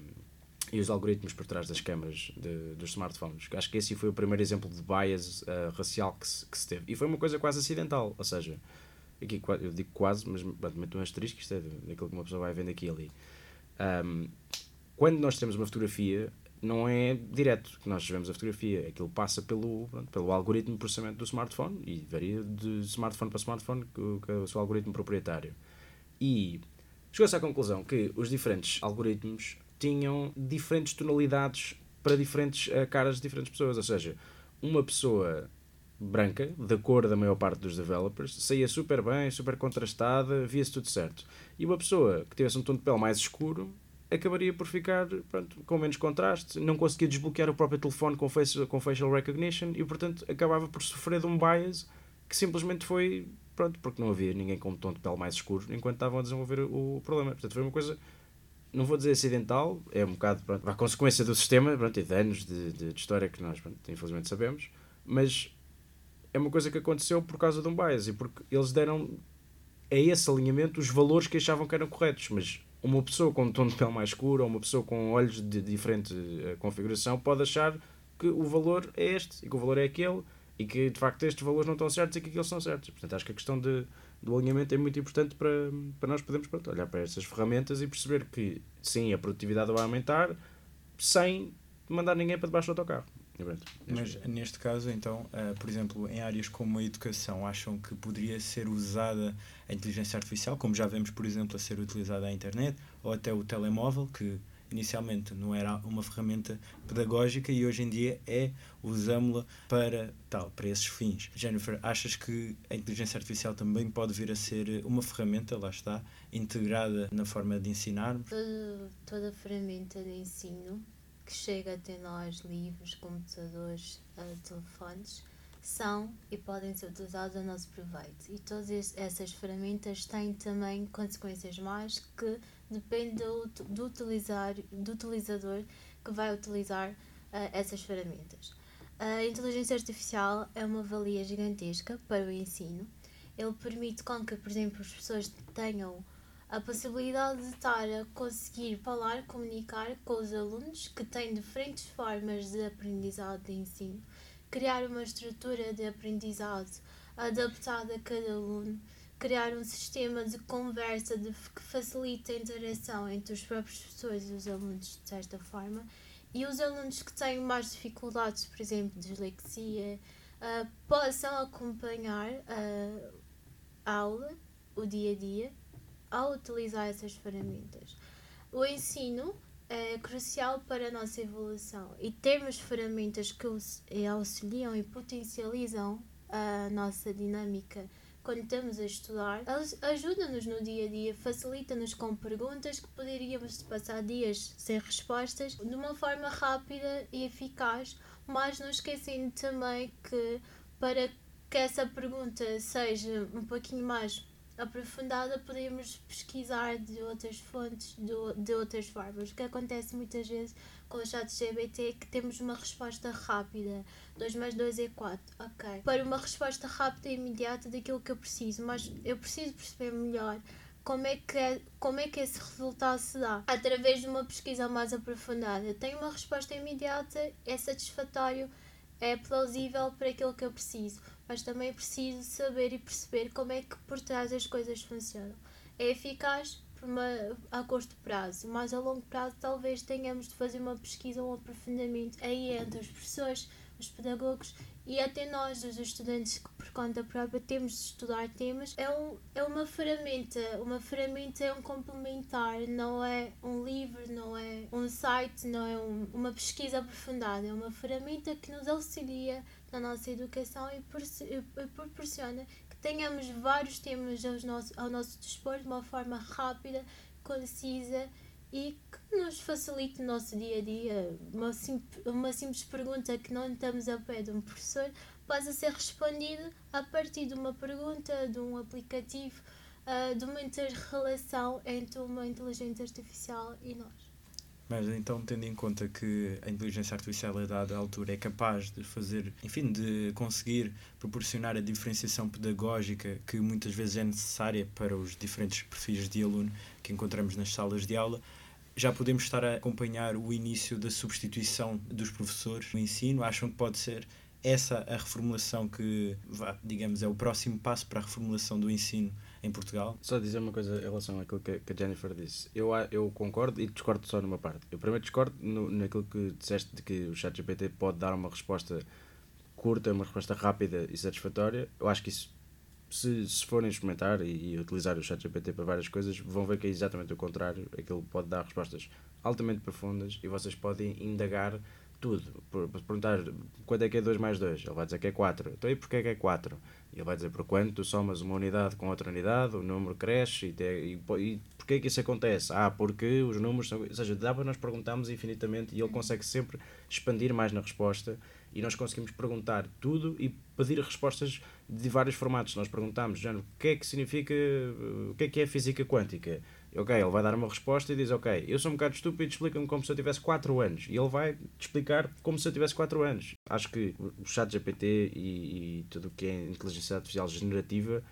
e os algoritmos por trás das câmaras de, dos smartphones. Acho que esse foi o primeiro exemplo de bias uh, racial que se, que se teve. E foi uma coisa quase acidental, ou seja, aqui eu digo quase, mas meto um asterisco, isto é daquilo que uma pessoa vai vendo aqui e ali. Um, quando nós temos uma fotografia, não é direto que nós vemos a fotografia, aquilo passa pelo, pronto, pelo algoritmo de processamento do smartphone e varia de smartphone para smartphone com o seu algoritmo proprietário. E chegou-se à conclusão que os diferentes algoritmos tinham diferentes tonalidades para diferentes uh, caras de diferentes pessoas, ou seja, uma pessoa branca, da cor da maior parte dos developers, saía super bem, super contrastada, via-se tudo certo. E uma pessoa que tivesse um tom de pele mais escuro acabaria por ficar pronto, com menos contraste, não conseguia desbloquear o próprio telefone com facial, com facial recognition e, portanto, acabava por sofrer de um bias que simplesmente foi pronto, porque não havia ninguém com um tom de pele mais escuro enquanto estavam a desenvolver o problema. Portanto, foi uma coisa, não vou dizer acidental, é um bocado pronto, a consequência do sistema pronto, e de anos de, de, de história que nós pronto, infelizmente sabemos, mas é uma coisa que aconteceu por causa de um bias e porque eles deram a esse alinhamento os valores que achavam que eram corretos, mas uma pessoa com um tom de pele mais escuro ou uma pessoa com olhos de diferente uh, configuração pode achar que o valor é este e que o valor é aquele e que de facto estes valores não estão certos e que aqueles são certos. Portanto, acho que a questão de, do alinhamento é muito importante para, para nós podermos pronto, olhar para estas ferramentas e perceber que sim, a produtividade vai aumentar sem mandar ninguém para debaixo do autocarro.
Mas neste caso, então, uh, por exemplo, em áreas como a educação, acham que poderia ser usada a inteligência artificial, como já vemos, por exemplo, a ser utilizada a internet ou até o telemóvel, que inicialmente não era uma ferramenta pedagógica e hoje em dia é usamos-la para tal, para esses fins. Jennifer, achas que a inteligência artificial também pode vir a ser uma ferramenta, lá está, integrada na forma de ensinarmos?
Toda, toda ferramenta de ensino que chega até nós, livros, computadores, uh, telefones, são e podem ser utilizados a nosso proveito. E todas essas ferramentas têm também consequências más que dependem do, do, utilizar, do utilizador que vai utilizar uh, essas ferramentas. A inteligência artificial é uma valia gigantesca para o ensino. Ele permite com que, por exemplo, as pessoas tenham a possibilidade de estar a conseguir falar, comunicar com os alunos que têm diferentes formas de aprendizado de ensino, criar uma estrutura de aprendizado adaptada a cada aluno, criar um sistema de conversa de, que facilite a interação entre os próprios professores e os alunos de certa forma, e os alunos que têm mais dificuldades, por exemplo, dislexia, uh, possam acompanhar uh, a aula, o dia a dia, ao utilizar essas ferramentas. O ensino é crucial para a nossa evolução e termos ferramentas que auxiliam e potencializam a nossa dinâmica quando estamos a estudar, ajuda-nos no dia a dia, facilita-nos com perguntas que poderíamos passar dias sem respostas de uma forma rápida e eficaz, mas não esquecendo também que para que essa pergunta seja um pouquinho mais aprofundada, podemos pesquisar de outras fontes, de, de outras formas. O que acontece muitas vezes com o chat GBT é que temos uma resposta rápida. 2 mais 2 é 4. Ok. Para uma resposta rápida e imediata daquilo que eu preciso, mas eu preciso perceber melhor como é que, é, como é que esse resultado se dá através de uma pesquisa mais aprofundada. Tenho uma resposta imediata, é satisfatório, é plausível para aquilo que eu preciso mas também é preciso saber e perceber como é que por trás as coisas funcionam. É eficaz uma, a curto prazo, mas a longo prazo talvez tenhamos de fazer uma pesquisa, um aprofundamento aí entre os professores, os pedagogos e até nós, os estudantes que por conta própria temos de estudar temas, é, um, é uma ferramenta, uma ferramenta é um complementar, não é um livro, não é um site, não é um, uma pesquisa aprofundada, é uma ferramenta que nos auxilia na nossa educação e proporciona que tenhamos vários temas ao nosso, ao nosso dispor de uma forma rápida, concisa e que nos facilite o nosso dia a dia. Uma, uma simples pergunta que não estamos a pé de um professor possa ser respondida a partir de uma pergunta, de um aplicativo, uh, de uma inter-relação entre uma inteligência artificial e nós.
Mas então, tendo em conta que a inteligência artificial a dada altura é capaz de fazer, enfim, de conseguir proporcionar a diferenciação pedagógica que muitas vezes é necessária para os diferentes perfis de aluno que encontramos nas salas de aula, já podemos estar a acompanhar o início da substituição dos professores no ensino? Acham que pode ser essa a reformulação que, digamos, é o próximo passo para a reformulação do ensino em Portugal?
Só dizer uma coisa em relação àquilo que, a Jennifer disse. Eu, eu concordo e discordo só numa parte. Eu primeiro discordo no, naquilo que disseste de que o ChatGPT pode dar uma resposta curta, uma resposta rápida e satisfatória. Eu acho que isso, se, se forem experimentar e, e utilizar o ChatGPT para várias coisas, vão ver que é exatamente o contrário. Aquilo pode dar respostas altamente profundas e vocês podem indagar tudo. Por, perguntar quanto é que é 2 mais 2, ele vai dizer que é 4. Então e porquê que é 4? Ele vai dizer por quando tu somas uma unidade com outra unidade, o número cresce e, te, e, e porquê que isso acontece? Ah, porque os números são. Ou seja, dá para nós perguntarmos infinitamente e ele consegue sempre expandir mais na resposta e nós conseguimos perguntar tudo e pedir respostas de vários formatos. Nós perguntamos, já, o que é que significa, o que é que é física quântica? Ok, ele vai dar uma resposta e diz, ok, eu sou um bocado estúpido, explica-me como se eu tivesse 4 anos. E ele vai te explicar como se eu tivesse 4 anos. Acho que o chat GPT e, e tudo o que é inteligência artificial generativa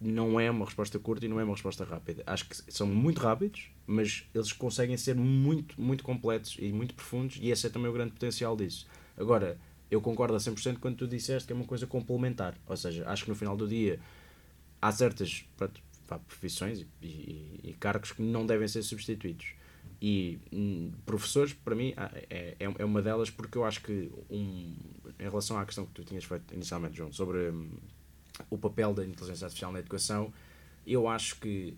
não é uma resposta curta e não é uma resposta rápida. Acho que são muito rápidos, mas eles conseguem ser muito, muito completos e muito profundos e esse é também o grande potencial disso. Agora, eu concordo a 100% quando tu disseste que é uma coisa complementar. Ou seja, acho que no final do dia há certas pronto, profissões e, e, e, cargos que não devem ser substituídos. E hum, professores, para mim, é, é, é uma delas porque eu acho que, um, em relação à questão que tu tinhas feito inicialmente, João, sobre hum, o papel da inteligência artificial na educação, eu acho que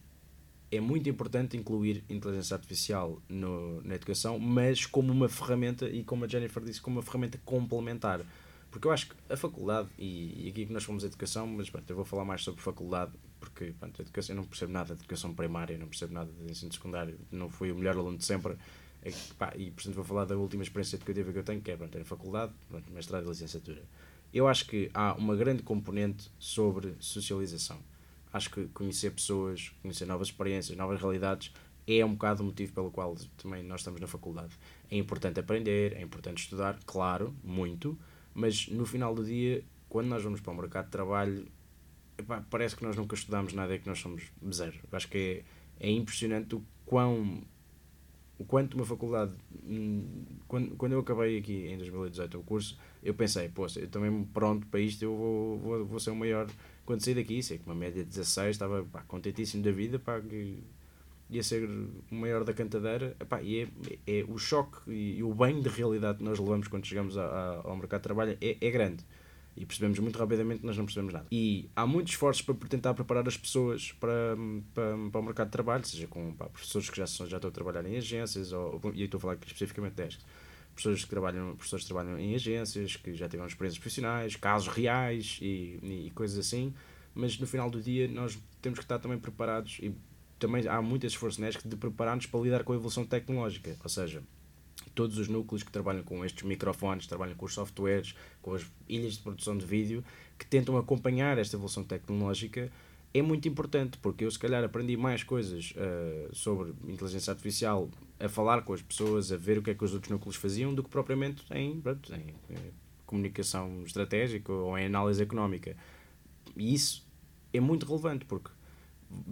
é muito importante incluir inteligência artificial no, na educação, mas como uma ferramenta, e como a Jennifer disse, como uma ferramenta complementar. Porque eu acho que a faculdade, e, e aqui que nós fomos a educação, mas pronto, eu vou falar mais sobre faculdade, porque pronto, educação, eu não percebo nada de educação primária, não percebo nada de ensino secundário, não fui o melhor aluno de sempre, e, pá, e portanto vou falar da última experiência educativa que eu tenho, que é pronto, a faculdade, pronto, mestrado e licenciatura. Eu acho que há uma grande componente sobre socialização. Acho que conhecer pessoas, conhecer novas experiências, novas realidades, é um bocado o motivo pelo qual também nós estamos na faculdade. É importante aprender, é importante estudar, claro, muito, mas no final do dia, quando nós vamos para o mercado de trabalho, epá, parece que nós nunca estudamos nada e que nós somos zero. Acho que é, é impressionante o quão o quanto uma faculdade hum, quando, quando eu acabei aqui em 2018 o curso eu pensei, pô, eu também pronto para isto eu vou, vou, vou ser o maior. Quando saí daqui, sei que uma média de 16 estava pá, contentíssimo da vida pá, que ia ser o maior da cantadeira. Epá, e é, é, o choque e, o bem de realidade que nós levamos quando chegamos a, a, ao mercado de trabalho é, é grande e percebemos muito rapidamente que nós não percebemos nada. E há muitos esforços para tentar preparar as pessoas para, para, para o mercado de trabalho, seja com pá, professores que já, já estão a trabalhar em agências, ou, e estou a falar aqui especificamente destes, professores que trabalham, professores que trabalham em agências, que já tiveram experiências profissionais, casos reais e, e coisas assim, mas no final do dia nós temos que estar também preparados e também há muito esforço NESC de preparar-nos para lidar com a evolução tecnológica, ou seja, todos os núcleos que trabalham com estes microfones, trabalham com os softwares, com as ilhas de produção de vídeo, que tentam acompanhar esta evolução tecnológica, é muito importante, porque eu se calhar aprendi mais coisas uh, sobre inteligência artificial a falar com as pessoas, a ver o que é que os outros núcleos faziam, do que propriamente em, pronto, em, em comunicação estratégica ou em análise económica. E isso é muito relevante, porque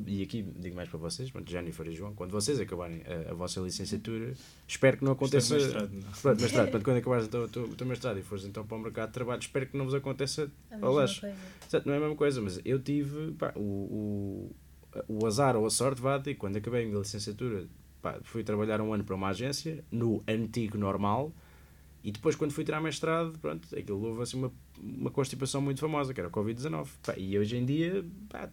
e aqui digo mais para vocês, pronto, Jennifer e João, quando vocês acabarem a, a vossa licenciatura, espero que não aconteça.
Isto é mestrado, não?
Pronto, mestrado, portanto, quando acabares o teu, teu, teu mestrado e fores então para o mercado de trabalho, espero que não vos aconteça ao laço. Não é a mesma coisa, mas eu tive pá, o, o, o azar ou a sorte, vá, de quando acabei a minha licenciatura, pá, fui trabalhar um ano para uma agência, no antigo normal, e depois, quando fui tirar mestrado, pronto, aquilo houve assim uma, uma constipação muito famosa, que era o Covid-19. E hoje em dia, pá,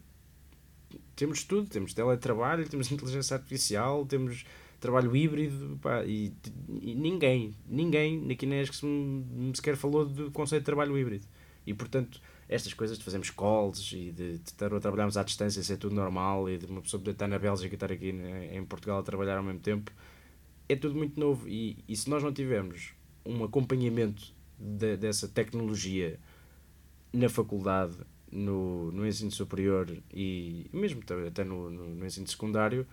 temos tudo, temos teletrabalho, temos inteligência artificial, temos trabalho híbrido, pá, e, e, ninguém, ninguém na ESC me sequer falou do conceito de trabalho híbrido. E portanto, estas coisas de fazermos calls e de, de a trabalharmos à distância, ser tudo normal, e de uma pessoa poder estar na Bélgica e estar aqui em Portugal a trabalhar ao mesmo tempo, é tudo muito novo. E, e se nós não tivermos um acompanhamento de, dessa tecnologia na faculdade, no, no ensino superior e mesmo até no, no, no ensino secundário,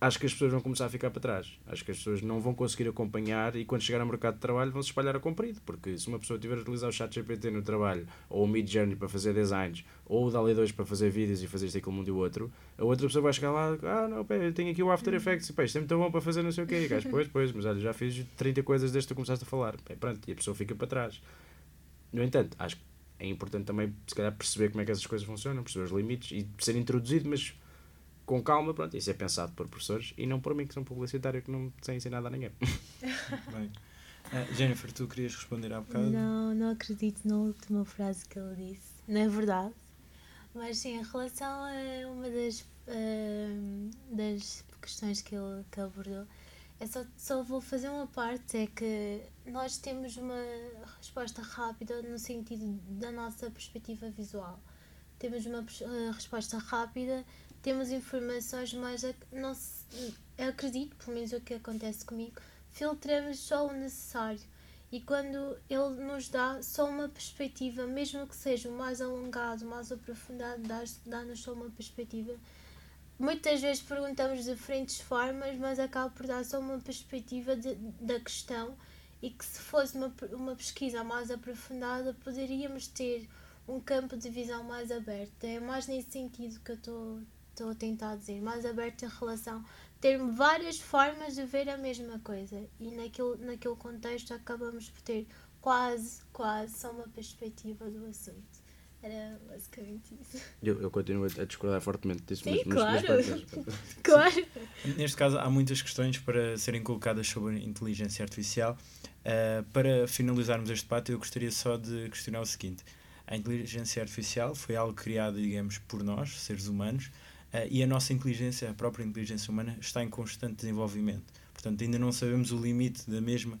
acho que as pessoas vão começar a ficar para trás. Acho que as pessoas não vão conseguir acompanhar e quando chegar ao mercado de trabalho vão se espalhar a comprido. Porque se uma pessoa tiver a utilizar o chat GPT no trabalho, ou o Mid Journey para fazer designs, ou o DALI 2 para fazer vídeos e fazer isto aquilo mundo e o outro, a outra pessoa vai chegar lá, ah não, pera, eu tenho aqui o After Effects, pá, isto é muito bom para fazer não sei o quê. E gajo, pois, pois, mas olha, já fiz 30 coisas desde que tu começaste a falar. Bem, pronto, e a pessoa fica para trás. No entanto, acho que é importante também, se calhar, perceber como é que essas coisas funcionam, perceber os limites e ser introduzido, mas com calma, pronto, isso é pensado por professores e não por mim, que sou publicitário que não sei ensinar nada a ninguém.
Bem. Uh, Jennifer, tu querias responder há bocado?
Não, não acredito na última frase que ele disse. Não é verdade. Mas sim, em relação a uma das, uh, das questões que ele que abordou, é só, só vou fazer uma parte, é que nós temos uma resposta rápida no sentido da nossa perspectiva visual. Temos uma uh, resposta rápida, temos informações, mas não se, acredito, pelo menos o que acontece comigo, filtramos só o necessário. E quando ele nos dá só uma perspectiva, mesmo que seja mais alongado, mais aprofundado, dá-nos só uma perspectiva, muitas vezes perguntamos de diferentes formas, mas acaba por dar só uma perspectiva de, da questão e que se fosse uma, uma pesquisa mais aprofundada poderíamos ter um campo de visão mais aberto. É mais nesse sentido que eu estou a tentar dizer, mais aberto em relação ter várias formas de ver a mesma coisa e naquele, naquele contexto acabamos por ter quase, quase só uma perspectiva do assunto. Era basicamente isso.
Eu, eu continuo a discordar fortemente disso,
Sim,
mas,
claro.
mas, mas, mas,
claro. *laughs*
Neste caso, há muitas questões para serem colocadas sobre a inteligência artificial. Uh, para finalizarmos este debate, eu gostaria só de questionar o seguinte: a inteligência artificial foi algo criado, digamos, por nós, seres humanos, uh, e a nossa inteligência, a própria inteligência humana, está em constante desenvolvimento. Portanto, ainda não sabemos o limite da mesma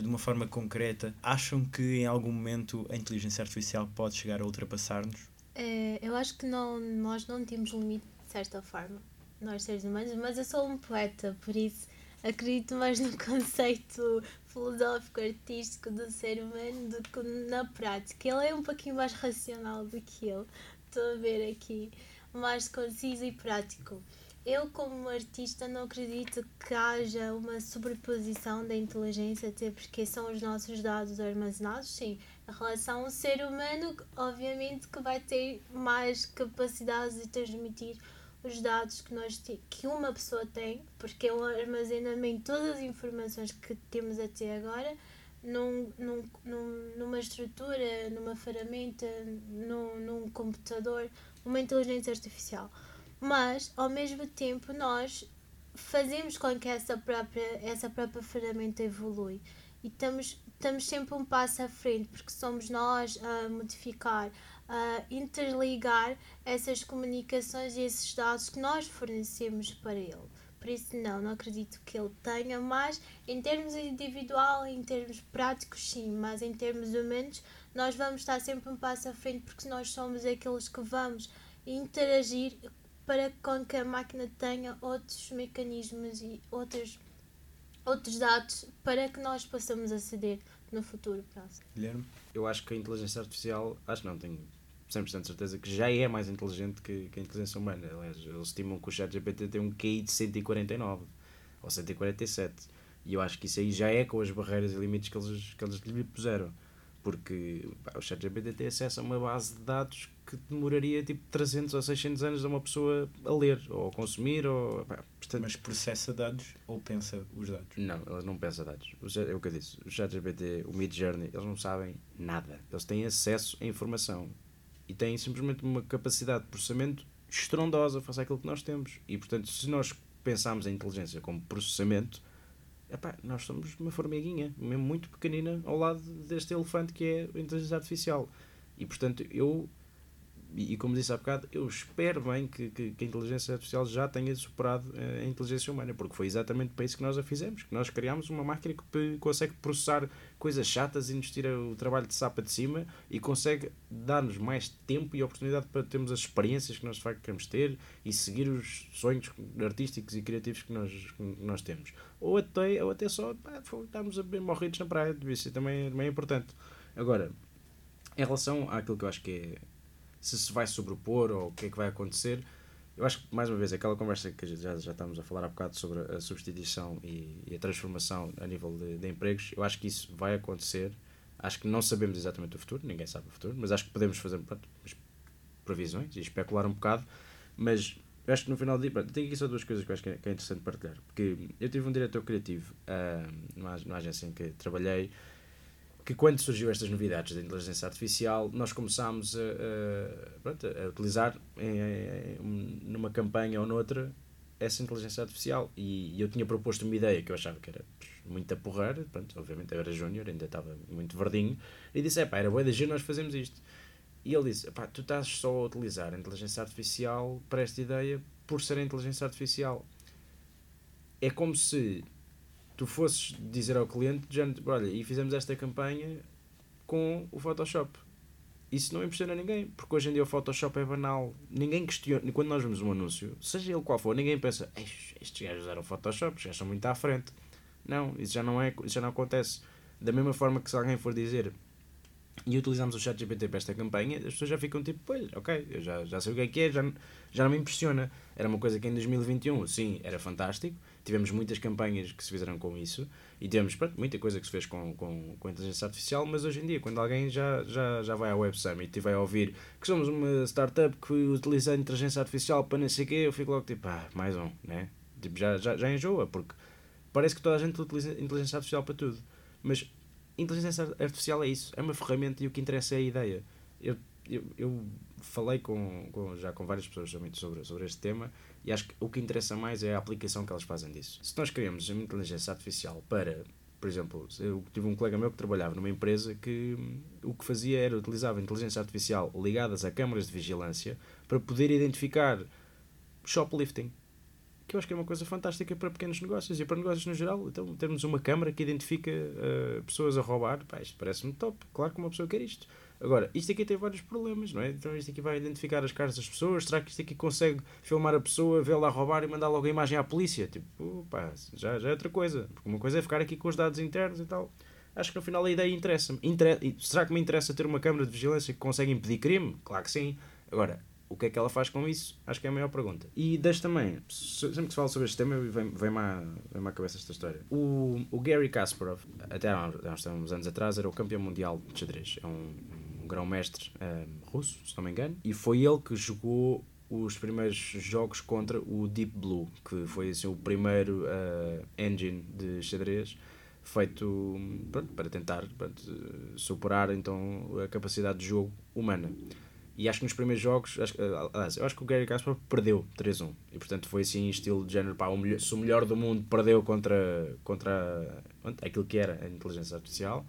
de uma forma concreta. Acham que em algum momento a inteligência artificial pode chegar a ultrapassar-nos?
É, eu acho que não, nós não temos limite de certa forma, nós seres humanos, mas eu sou um poeta, por isso acredito mais no *laughs* conceito filosófico, artístico do ser humano do que na prática. Ele é um pouquinho mais racional do que eu. Estou a ver aqui, mais conciso e prático. Eu, como artista, não acredito que haja uma sobreposição da inteligência, até porque são os nossos dados armazenados, sim. Em relação ao ser humano, obviamente que vai ter mais capacidade de transmitir os dados que, nós que uma pessoa tem, porque é um armazenamento de todas as informações que temos até agora num, num, num, numa estrutura, numa ferramenta, num, num computador, uma inteligência artificial. Mas, ao mesmo tempo, nós fazemos com que essa própria, essa própria ferramenta evolui. E estamos, estamos sempre um passo à frente, porque somos nós a modificar, a interligar essas comunicações e esses dados que nós fornecemos para ele. Por isso, não, não acredito que ele tenha, mas em termos individual, em termos práticos, sim, mas em termos humanos, nós vamos estar sempre um passo à frente porque nós somos aqueles que vamos interagir para com que a máquina tenha outros mecanismos e outros, outros dados para que nós possamos aceder no futuro próximo.
Guilherme?
Eu acho que a inteligência artificial, acho que não, tenho 100% de certeza que já é mais inteligente que, que a inteligência humana. Aliás, eles estimam que o chat GPT tem um QI de 149 ou 147. E eu acho que isso aí já é com as barreiras e limites que eles, que eles lhe puseram. Porque pá, o chat GPT tem acesso a uma base de dados que demoraria tipo 300 ou 600 anos a uma pessoa a ler ou a consumir. Ou, pá,
portanto... Mas processa dados ou pensa os dados?
Não, eles não pensa dados. O, é o que eu disse. O chat GPT, o Mid Journey, eles não sabem nada. Eles têm acesso à informação e têm simplesmente uma capacidade de processamento estrondosa face àquilo que nós temos. E portanto, se nós pensarmos a inteligência como processamento, epá, nós somos uma formiguinha, mesmo muito pequenina, ao lado deste elefante que é a inteligência artificial. E portanto, eu e, como disse há bocado, eu espero bem que, que, que, a inteligência artificial já tenha superado eh, a inteligência humana, porque foi exatamente para isso que nós a fizemos, que nós criámos uma máquina que consegue processar coisas chatas e nos tira o trabalho de sapa de cima e consegue dar-nos mais tempo e oportunidade para termos as experiências que nós de facto queremos ter e seguir os sonhos artísticos e criativos que nós, que nós temos. Ou até, ou até só pá, estarmos a beber morridos na praia, isso também, também é importante. Agora, em relação àquilo que eu acho que é se se vai sobrepor ou o que é que vai acontecer, Eu acho que, mais uma vez, aquela conversa que já, já estamos a falar há bocado sobre a substituição e, e a transformação a nível de, de, empregos, eu acho que isso vai acontecer. Acho que não sabemos exatamente o futuro, ninguém sabe o futuro, mas acho que podemos fazer pronto, previsões e especular um bocado. Mas eu acho que no final do dia, pronto, tem aqui só duas coisas que eu acho que é, que é interessante partilhar. Porque eu tive um diretor criativo uh, numa, numa agência em que trabalhei que quando surgiu estas novidades da inteligência artificial, nós começámos a, a, a utilizar em, em, numa campanha ou noutra essa inteligência artificial. E, eu tinha proposto uma ideia que eu achava que era muito a porrar, pronto, obviamente eu era júnior, ainda estava muito verdinho, e disse, é pá, era boa de nós fazemos isto. E ele disse, pá, tu estás só a utilizar a inteligência artificial para esta ideia por ser a inteligência artificial. É como se tu fosses dizer ao cliente, olha, e fizemos esta campanha com o Photoshop. Isso não impressiona ninguém, porque hoje em dia o Photoshop é banal. Ninguém questiona, quando nós vemos um anúncio, seja ele qual for, ninguém pensa, estes gajos usaram Photoshop, os gajos são muito à frente. Não, isso já não, é, isso já não acontece. Da mesma forma que se alguém for dizer, e utilizamos o chat GPT para esta campanha, as pessoas já ficam tipo, pois, ok, eu já, já sei o que é que é, já, já não me impressiona. Era uma coisa que em 2021, sim, era fantástico, tivemos muitas campanhas que se fizeram com isso e tivemos pronto, muita coisa que se fez com, com, com a inteligência artificial, mas hoje em dia, quando alguém já, já, já vai ao Web Summit e vai ouvir que somos uma startup que utiliza a inteligência artificial para não sei o quê, eu fico logo tipo, ah, mais um, né? Tipo, já, já, já enjoa, porque parece que toda a gente utiliza inteligência artificial para tudo. Mas inteligência artificial é isso, é uma ferramenta e o que interessa é a ideia. Eu, eu, eu falei com, com, já com várias pessoas sobre, sobre este tema e acho que o que interessa mais é a aplicação que elas fazem disso. Se nós queremos uma inteligência artificial para, por exemplo, eu tive um colega meu que trabalhava numa empresa que hum, o que fazia era utilizava inteligência artificial ligadas a câmaras de vigilância para poder identificar shoplifting que eu acho que é uma coisa fantástica para pequenos negócios e para negócios no geral. Então, termos uma câmara que identifica uh, pessoas a roubar, pá, isto parece-me top. Claro que uma pessoa quer isto. Agora, isto aqui tem vários problemas, não é? Então, isto aqui vai identificar as caras das pessoas. Será que isto aqui consegue filmar a pessoa, vê-la roubar e mandar logo a imagem à polícia? Tipo, pá, já, já é outra coisa. Porque uma coisa é ficar aqui com os dados internos e tal. Acho que no final a ideia interessa-me. Inter... Será que me interessa ter uma câmara de vigilância que consegue impedir crime? Claro que sim. Agora, o que é que ela faz com isso? Acho que é a maior pergunta. E deixo também, sempre que se fala sobre este tema, vem-me vem à, vem à cabeça esta história. O, o Gary Kasparov, até há uns, há uns anos atrás, era o campeão mundial de xadrez. É um grão-mestre um, eh, russo, se não me engano, e foi ele que jogou os primeiros jogos contra o Deep Blue, que foi assim, o primeiro uh, engine de xadrez feito pronto, para tentar pronto, superar então a capacidade de jogo humana. E acho que nos primeiros jogos, acho, aliás, eu acho que o Gary Kasparov perdeu 3-1. E portanto foi assim, estilo de género, pá, o melhor, se o melhor do mundo perdeu contra, contra aquilo que era a inteligência artificial,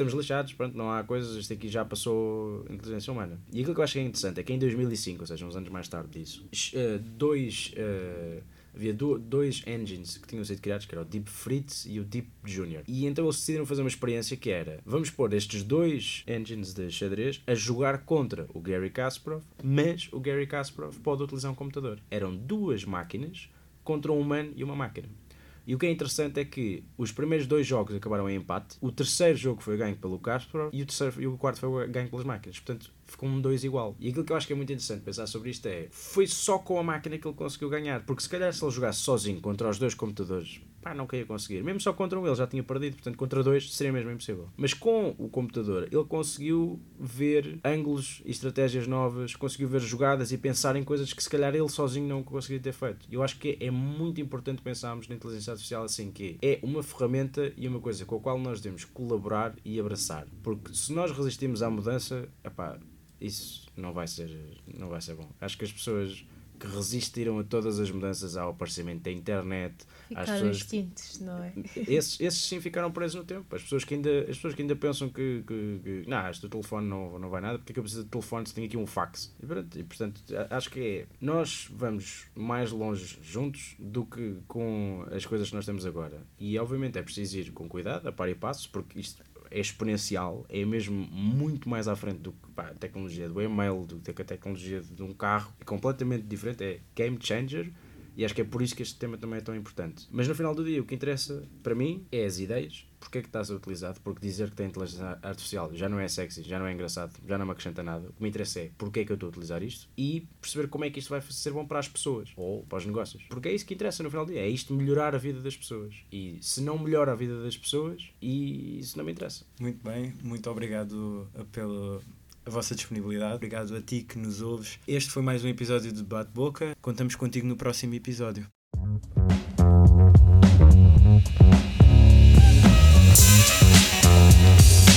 estamos lixados, pronto, não há coisas, isto aqui já passou inteligência humana. E aquilo que eu acho que é interessante é que em 2005, ou seja, uns anos mais tarde disso, eh, dois. Uh, havia do, dois engines que tinham sido criados, que era o Deep Fritz e o Deep Junior. E então eles decidiram fazer uma experiência que era, vamos pôr estes dois engines de xadrez a jogar contra o Gary Kasparov, mas o Gary Kasparov pode utilizar um computador. Eram duas máquinas contra um humano e uma máquina. E o que é interessante é que os primeiros dois jogos acabaram em empate, o terceiro jogo foi ganho pelo Kasparov e o, terceiro, e o quarto foi ganho pelas máquinas. Portanto, ficou um dois igual. E aquilo que eu acho que é muito interessante pensar sobre isto é: foi só com a máquina que ele conseguiu ganhar. Porque se calhar se ele jogasse sozinho contra os dois computadores, pá, não queria conseguir. Mesmo só contra um ele já tinha perdido, portanto contra dois seria mesmo impossível. Mas com o computador ele conseguiu ver ângulos e estratégias novas, conseguiu ver jogadas e pensar em coisas que se calhar ele sozinho não conseguiria ter feito. Eu acho que é muito importante pensarmos na inteligência artificial assim, que é uma ferramenta e uma coisa com a qual nós devemos colaborar e abraçar. Porque se nós resistimos à mudança, epá, isso não vai ser, não vai ser bom. Acho que as pessoas que resistiram a todas as mudanças ao aparecimento da internet.
Ficaram
pessoas...
extintos, não é? *laughs*
Esses, esses sim ficaram presos no tempo. As pessoas que ainda, as pessoas que ainda pensam que, que, que não, este telefone não, não vai nada, porque é que eu preciso de telefone se tenho aqui um fax? E, pronto, e portanto, acho que é, nós vamos mais longe juntos do que com as coisas que nós temos agora. E obviamente é preciso ir com cuidado, a par e passo, porque isto é exponencial, é mesmo muito mais à frente do que a tecnologia do e-mail, do que a tecnologia de um carro, é completamente diferente, é game changer E acho que é por isso que este tema também é tão importante. Mas no final do dia, o que interessa para mim é as ideias, porque é que está a ser utilizado, porque dizer que tem inteligência artificial já não é sexy, já não é engraçado, já não me acrescenta nada. O que me interessa é porque é que eu estou a utilizar isto e perceber como é que isto vai ser bom para as pessoas ou para os negócios. Porque é isso que interessa no final do dia, é isto melhorar a vida das pessoas. E se não melhora a vida das pessoas, e isso não me interessa.
Muito bem, muito obrigado pelo a vossa disponibilidade. Obrigado a ti que nos ouves. Este foi mais um episódio de Bate Boca. Contamos contigo no próximo episódio. Thank